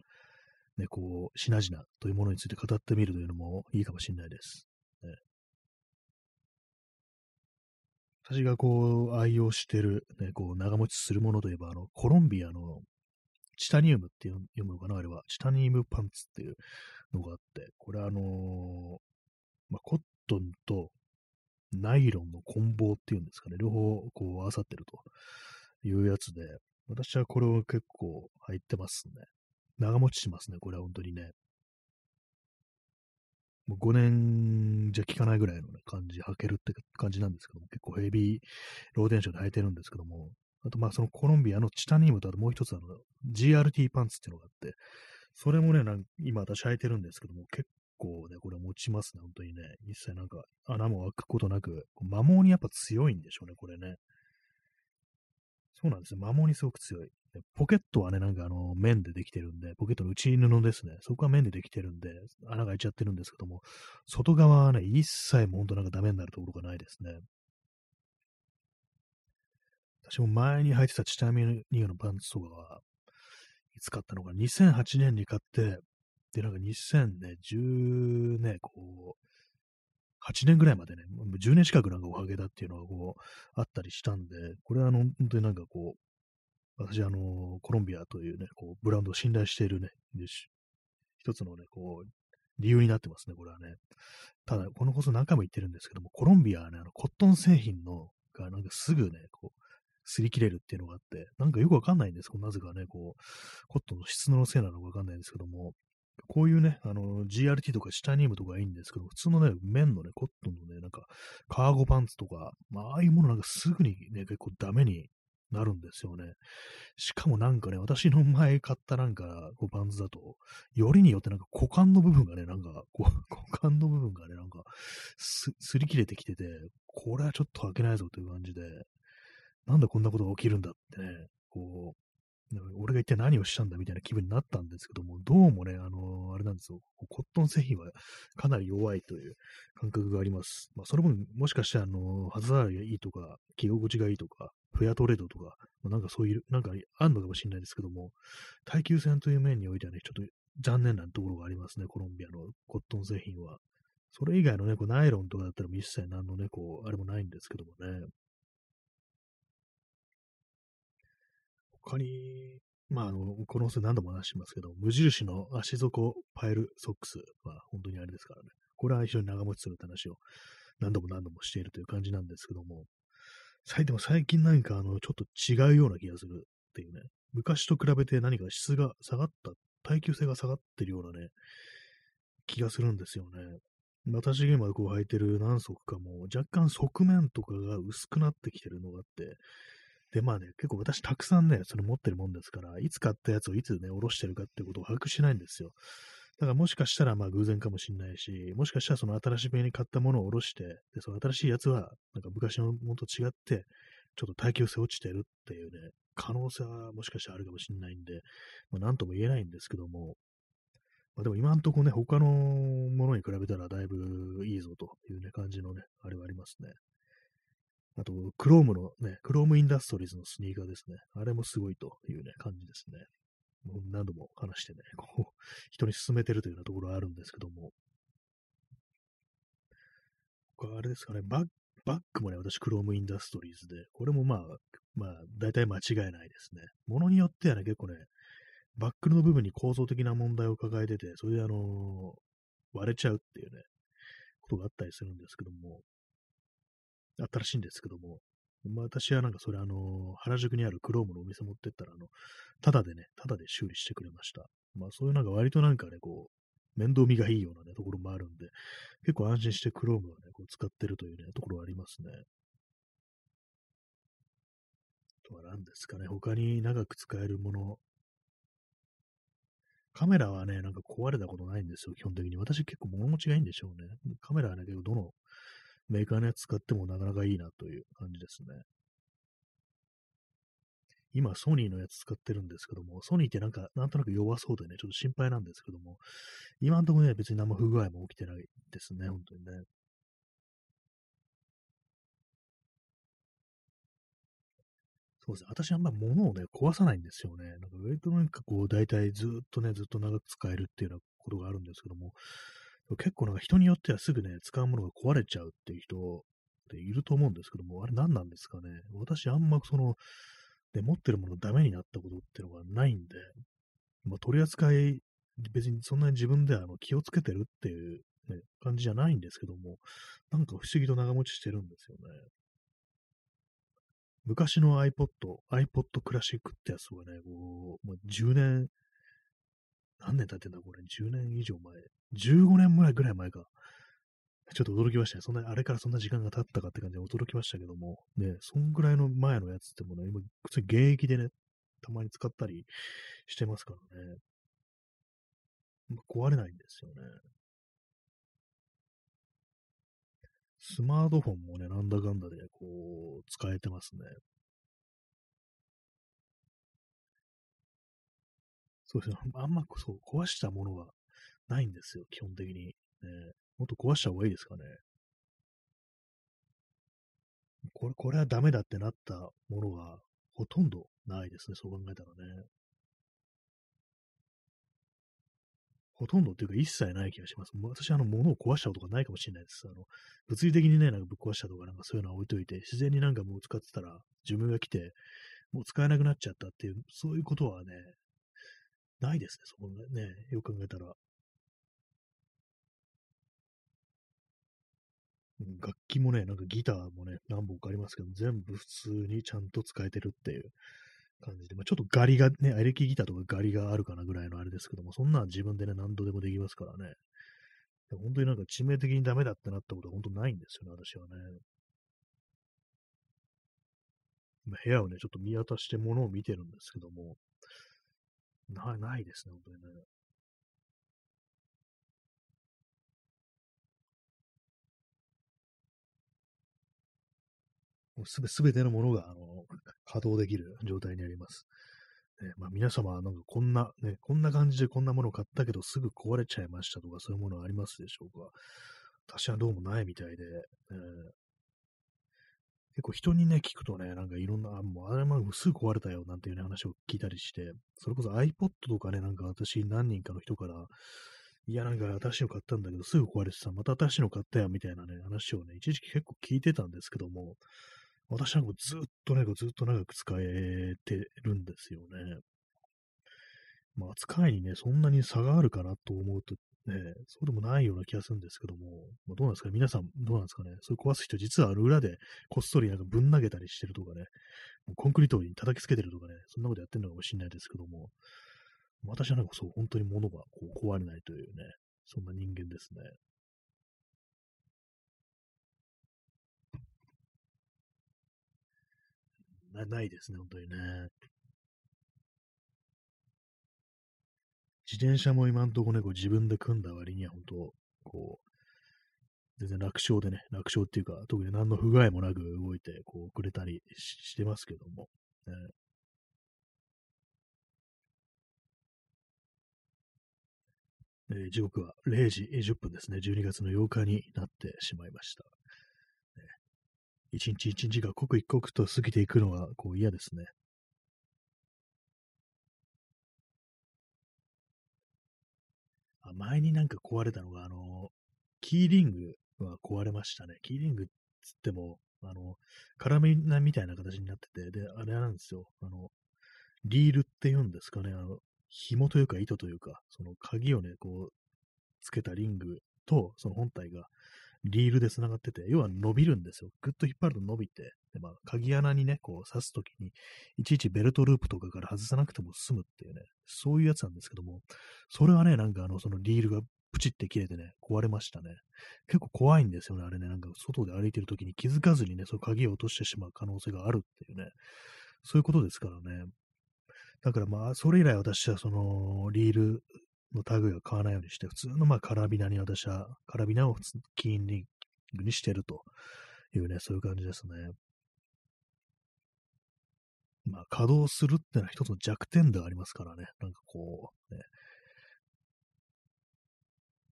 ね、こう、品々というものについて語ってみるというのもいいかもしれないです。ね、私がこう、愛用してる、ね、こう、長持ちするものといえば、あの、コロンビアの、チタニウムって読むのかなあれは。チタニウムパンツっていうのがあって、これあのー、まあ、コットンと、ナイロンの棍棒っていうんですかね、両方こう合わさってるというやつで、私はこれを結構入ってますね。長持ちしますね、これは本当にね。もう5年じゃ効かないぐらいの、ね、感じ、履けるって感じなんですけども、結構ヘビーローテンションで履いてるんですけども、あとまあそのコロンビアのチタニウムとあともう一つあの GRT パンツっていうのがあって、それもね、今私履いてるんですけども、結構ね、これ持ちますね、本当にね。一切なんか穴も開くことなく、摩耗にやっぱ強いんでしょうね、これね。そうなんですよ。摩耗にすごく強い。ポケットはね、なんかあの、面でできてるんで、ポケットの内布ですね。そこは面でできてるんで、穴が開いちゃってるんですけども、外側はね、一切もう本当なんかダメになるところがないですね。私も前に履いてたチタミニアのパンツとかは、いつ買ったのか、2008年に買って、で、なんか2010ね、こう、8年ぐらいまでね、10年近くなんかおはげだっていうのがこう、あったりしたんで、これはあの、本当になんかこう、私あの、コロンビアというね、こう、ブランドを信頼しているね、一つのね、こう、理由になってますね、これはね。ただ、この放送何回も言ってるんですけども、コロンビアはね、あの、コットン製品の、がなんかすぐね、こう、擦り切れるっていうのがあって、なんかよくわかんないんですなぜかね、こう、コットンの質のせいなのかわかんないんですけども、こういうね、あの、GRT とかシタニウムとかいいんですけど、普通のね、綿のね、コットンのね、なんか、カーゴパンツとか、まあ、ああいうものなんかすぐにね、結構ダメになるんですよね。しかもなんかね、私の前買ったなんか、こうパンツだと、よりによってなんか股間の部分がね、なんか、こう 股間の部分がね、なんかす、すり切れてきてて、これはちょっと開けないぞという感じで、なんでこんなことが起きるんだってね、こう、俺が一体何をしたんだみたいな気分になったんですけども、どうもね、あのー、あれなんですよ。コットン製品はかなり弱いという感覚があります。まあ、その分、もしかして、あのー、肌触りがいいとか、着心地がいいとか、フェアトレードとか、まあ、なんかそういう、なんかあんのかもしれないですけども、耐久性という面においてはね、ちょっと残念なところがありますね、コロンビアのコットン製品は。それ以外のね、こうナイロンとかだったら一切何のね、こう、あれもないんですけどもね。他に、まあ、あの、この音声何度も話してますけど、無印の足底パイルソックスは本当にあれですからね。これは非常に長持ちするって話を何度も何度もしているという感じなんですけども、でも最近何かあの、ちょっと違うような気がするっていうね。昔と比べて何か質が下がった、耐久性が下がってるようなね、気がするんですよね。私が今こう履いてる何足かも若干側面とかが薄くなってきてるのがあって、で、まあね、結構私たくさんね、それ持ってるもんですから、いつ買ったやつをいつね、おろしてるかってことを把握しないんですよ。だからもしかしたらまあ偶然かもしんないし、もしかしたらその新しめに買ったものをおろして、で、その新しいやつは、なんか昔のものと違って、ちょっと耐久性落ちてるっていうね、可能性はもしかしたらあるかもしんないんで、まあなんとも言えないんですけども、まあでも今んとこね、他のものに比べたらだいぶいいぞというね、感じのね、あれはありますね。あと、クロームのね、クロームインダストリーズのスニーカーですね。あれもすごいというね、感じですね。もう何度も話してね、こう、人に勧めてるというようなところはあるんですけども。これあれですかね、バッバッグもね、私、クロームインダストリーズで、これもまあ、まあ、大体間違いないですね。ものによってはね、結構ね、バックルの部分に構造的な問題を抱えてて、それであのー、割れちゃうっていうね、ことがあったりするんですけども、あったらしいんですけども、まあ、私はなんかそれあの、原宿にあるクロームのお店持ってったら、あの、ただでね、ただで修理してくれました。まあそういうなんか割となんかね、こう、面倒見がいいようなね、ところもあるんで、結構安心して Chrome はね、こう使ってるというね、ところはありますね。とは何ですかね、他に長く使えるもの。カメラはね、なんか壊れたことないんですよ、基本的に。私結構物持ちがいいんでしょうね。カメラはね、結構どのメーカーのやつ使ってもなかなかいいなという感じですね。今、ソニーのやつ使ってるんですけども、ソニーってなんか、なんとなく弱そうでね、ちょっと心配なんですけども、今んところね、別に何も不具合も起きてないですね、本当にね。そうですね。私あんま物をね、壊さないんですよね。なんか、ウェイトなんかこう、大体ずっとね、ずっと長く使えるっていうようなことがあるんですけども、結構なんか人によってはすぐね、使うものが壊れちゃうっていう人っていると思うんですけども、あれ何なんですかね。私あんまその、で、持ってるものダメになったことっていうのがないんで、まあ、取り扱い、別にそんなに自分であの気をつけてるっていう、ね、感じじゃないんですけども、なんか不思議と長持ちしてるんですよね。昔の iPod、iPod クラシックってやつがね、こう、もう10年、何年経ってんだこれ、10年以上前、15年ぐらいぐらい前か。ちょっと驚きましたね。そんな、あれからそんな時間が経ったかって感じで驚きましたけども、ね、そんぐらいの前のやつってものは今、普通に現役でね、たまに使ったりしてますからね。ま壊れないんですよね。スマートフォンもね、なんだかんだで、こう、使えてますね。そうですね。あんま、そう、壊したものがないんですよ、基本的に。ね、もっと壊した方がいいですかね。これ、これはダメだってなったものがほとんどないですね、そう考えたらね。ほとんどっていうか一切ない気がします。私、あの、物を壊したことがないかもしれないです。あの、物理的にね、なんかぶっ壊したとか、なんかそういうのは置いといて、自然になんかもう使ってたら、寿命が来て、もう使えなくなっちゃったっていう、そういうことはね、ないですね、そこね、よく考えたら。楽器もね、なんかギターもね、何本かありますけど、全部普通にちゃんと使えてるっていう感じで、まあ、ちょっとガリがね、エレキギターとかガリがあるかなぐらいのあれですけども、そんな自分でね、何度でもできますからね。本当になんか致命的にダメだってなったことは本当ないんですよね、私はね。部屋をね、ちょっと見渡して物を見てるんですけども、ない、ないですね、本当にね。すべ、すべてのものが、あの、稼働できる状態にあります。ね、まあ、皆様、なんかこんな、ね、こんな感じでこんなものを買ったけどすぐ壊れちゃいましたとか、そういうものありますでしょうか？私はどうもないみたいで、えー、結構人にね、聞くとね、なんかいろんな、もうあれもすぐ壊れたよなんていう、ね、話を聞いたりして、それこそ iPod とかね、なんか私何人かの人から、いや、なんか新しいの買ったんだけど、すぐ壊れてさ、また新しいの買ったよみたいなね、話をね、一時期結構聞いてたんですけども、私なんかずっとね、ずっと長く使えてるんですよね。まあ、扱いにね、そんなに差があるかなと思うと、ね、そうでもないような気がするんですけども、まあ、どうなんですかね。皆さん、どうなんですかね。そういう壊す人、実はある裏でこっそりなんかぶん投げたりしてるとかね、コンクリートに叩きつけてるとかね、そんなことやってるのかもしれないですけども、私はなんかそう、本当に物がこう壊れないというね、そんな人間ですね。なないですね、本当にね。自転車も今んとこね、こう自分で組んだ割には本当、こう、全然楽勝でね、楽勝っていうか、特に何の不具合もなく動いて、こう、くれたりしてますけども、ね。えー、時刻は0時10分ですね。12月の8日になってしまいました。一日一日が刻一刻と過ぎていくのはこう嫌ですね。前になんか壊れたのが、あの、キーリングは壊れましたね。キーリングっつっても、あの、カラメラみたいな形になってて、で、あれなんですよ。あの、リールって言うんですかね。あの、紐というか糸というか、その鍵をね、こう、つけたリングと、その本体がリールで繋がってて、要は伸びるんですよ。ぐっと引っ張ると伸びて、で、まあ、鍵穴にね、こう刺すときに、いちいちベルトループとかから外さなくても済むっていうね、そういうやつなんですけども、それはね、なんかあの、そのリールがプチって切れてね、壊れましたね。結構怖いんですよね、あれね。なんか外で歩いてる時に気づかずにね、そう鍵を落としてしまう可能性があるっていうね、そういうことですからね。だからまあ、それ以来私はその、リールの類は買わないようにして、普通のまあカラビナに私は、カラビナをキーンリングにしてるというね、そういう感じですね。まあ、稼働するってのは一つの弱点ではありますからね。なんかこう、ね、やっ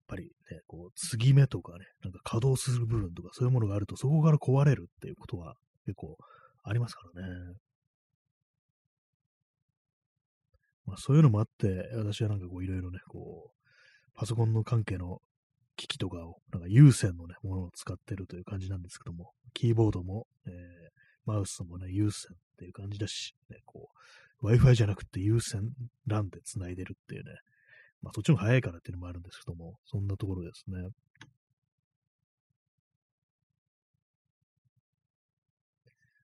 ぱりね、こう、継ぎ目とかね、なんか稼働する部分とかそういうものがあると、そこから壊れるっていうことは結構ありますからね。まあそういうのもあって、私はなんかこういろいろね、こう、パソコンの関係の機器とかを、なんか有線のね、ものを使ってるという感じなんですけども、キーボードも、えー、マウスもね、有線っていう感じだし、ね、こう、Wi-Fi じゃなくて有線 LAN で繋いでるっていうね、まあ、そっちの方が早いからっていうのもあるんですけども、そんなところですね。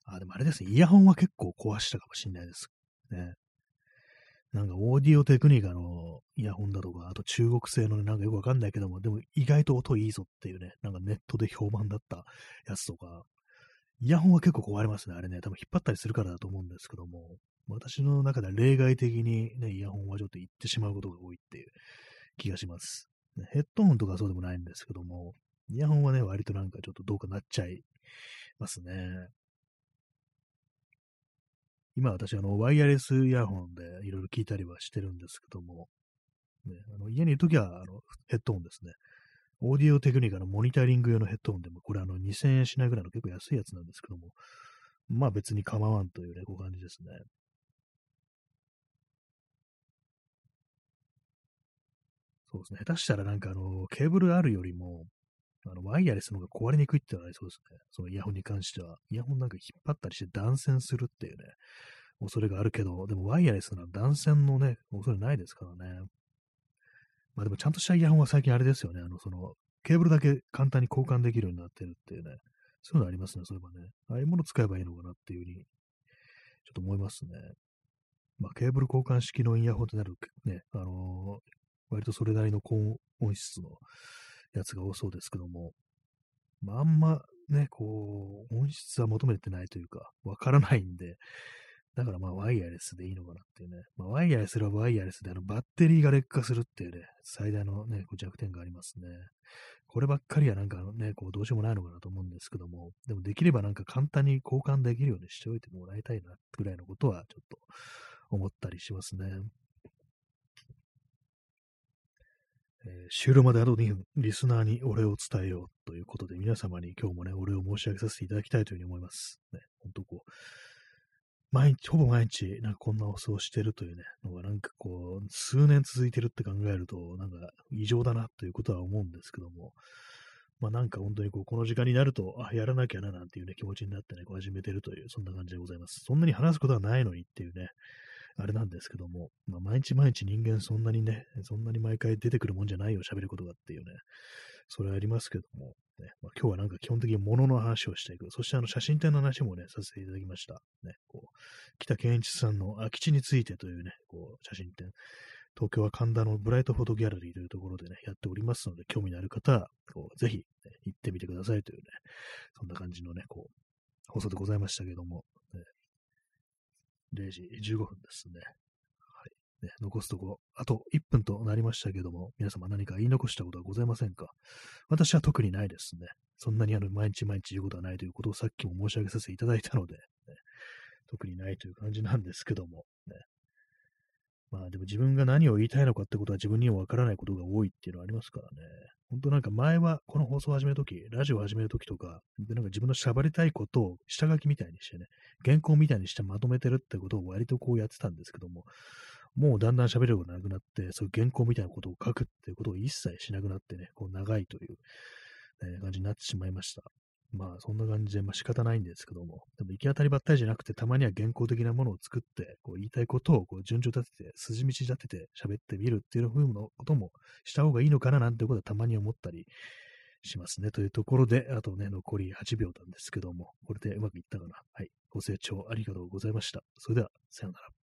あ、でもあれですね、イヤホンは結構壊したかもしれないですね。なんかオーディオテクニカのイヤホンだとか、あと中国製のね、なんかよくわかんないけども、でも意外と音いいぞっていうね、なんかネットで評判だったやつとか、イヤホンは結構壊れますね、あれね。多分引っ張ったりするからだと思うんですけども、私の中では例外的にね、イヤホンはちょっと行ってしまうことが多いっていう気がします。ヘッドホンとかそうでもないんですけども、イヤホンはね、割となんかちょっとどうかなっちゃいますね。今私、あの、ワイヤレスイヤホンでいろいろ聞いたりはしてるんですけども、ね、あの家にいるときはあのヘッドホンですね。オーディオテクニカのモニタリング用のヘッドホンでも、これあの2000円しないぐらいの結構安いやつなんですけども、まあ別に構わんというね、こう感じですね。そうですね。下手したらなんかあの、ケーブルあるよりも、あの、ワイヤレスの方が壊れにくいってのはありそうですね。そのイヤホンに関しては。イヤホンなんか引っ張ったりして断線するっていうね、恐れがあるけど、でもワイヤレスなら断線のね、恐れないですからね。まあでもちゃんとしたイヤホンは最近あれですよね。あの、その、ケーブルだけ簡単に交換できるようになってるっていうね。そういうのありますね、そういえばね。ああいうもの使えばいいのかなっていうふうに、ちょっと思いますね。まあ、ケーブル交換式のイヤホンってなるね、あのー、割とそれなりの高音質のやつが多そうですけども、まあ、あんまね、こう、音質は求めてないというか、わからないんで、だからまあワイヤレスでいいのかなっていうね。まあワイヤレスはワイヤレスであのバッテリーが劣化するっていうね、最大のね、こう弱点がありますね。こればっかりはなんかね、こうどうしようもないのかなと思うんですけども、でもできればなんか簡単に交換できるようにしておいてもらいたいなぐらいのことはちょっと思ったりしますね。えー、終了まであと2分、リスナーにお礼を伝えようということで、皆様に今日もね、お礼を申し上げさせていただきたいというふうに思います。ね、本当こう、毎日、ほぼ毎日、なんかこんなお過ごしてるというね、のがなんかこう、数年続いてるって考えると、なんか異常だなということは思うんですけども、まあなんか本当にこう、この時間になると、あ、やらなきゃななんていうね、気持ちになってね、こう始めてるという、そんな感じでございます。そんなに話すことはないのにっていうね、あれなんですけども、まあ毎日毎日人間そんなにね、そんなに毎回出てくるもんじゃないよ、喋ることがっていうね、それはありますけども、ねまあ、今日はなんか基本的に物の話をしていく。そしてあの写真展の話もね、させていただきました。ね、こう北健一さんの空き地についてというね、こう写真展。東京は神田のブライトフォトギャラリーというところでね、やっておりますので、興味のある方は、こうぜひ、ね、行ってみてくださいというね、そんな感じのね、こう、放送でございましたけども、0時15分ですね。ね、残すとこ、あと1分となりましたけども、皆様何か言い残したことはございませんか？私は特にないですね。そんなにあの毎日毎日言うことはないということをさっきも申し上げさせていただいたので、ね、特にないという感じなんですけども、ね、まあでも自分が何を言いたいのかってことは自分にはわからないことが多いっていうのはありますからね。本当なんか前はこの放送を始めるとき、ラジオを始めるときとか、でなんか自分の喋りたいことを下書きみたいにしてね、原稿みたいにしてまとめてるってことを割とこうやってたんですけども、もうだんだん喋ることがなくなって、そういう原稿みたいなことを書くっていうことを一切しなくなってね、こう長いという、ね、感じになってしまいました。まあ、そんな感じで、まあ仕方ないんですけども、でも行き当たりばったりじゃなくて、たまには原稿的なものを作って、こう言いたいことをこう順序立てて、筋道立てて喋ってみるっていう風のこともした方がいいのかななんてことはたまに思ったりしますね。というところで、あとね、残り8秒なんですけども、これでうまくいったかな。はい。ご清聴ありがとうございました。それでは、さようなら。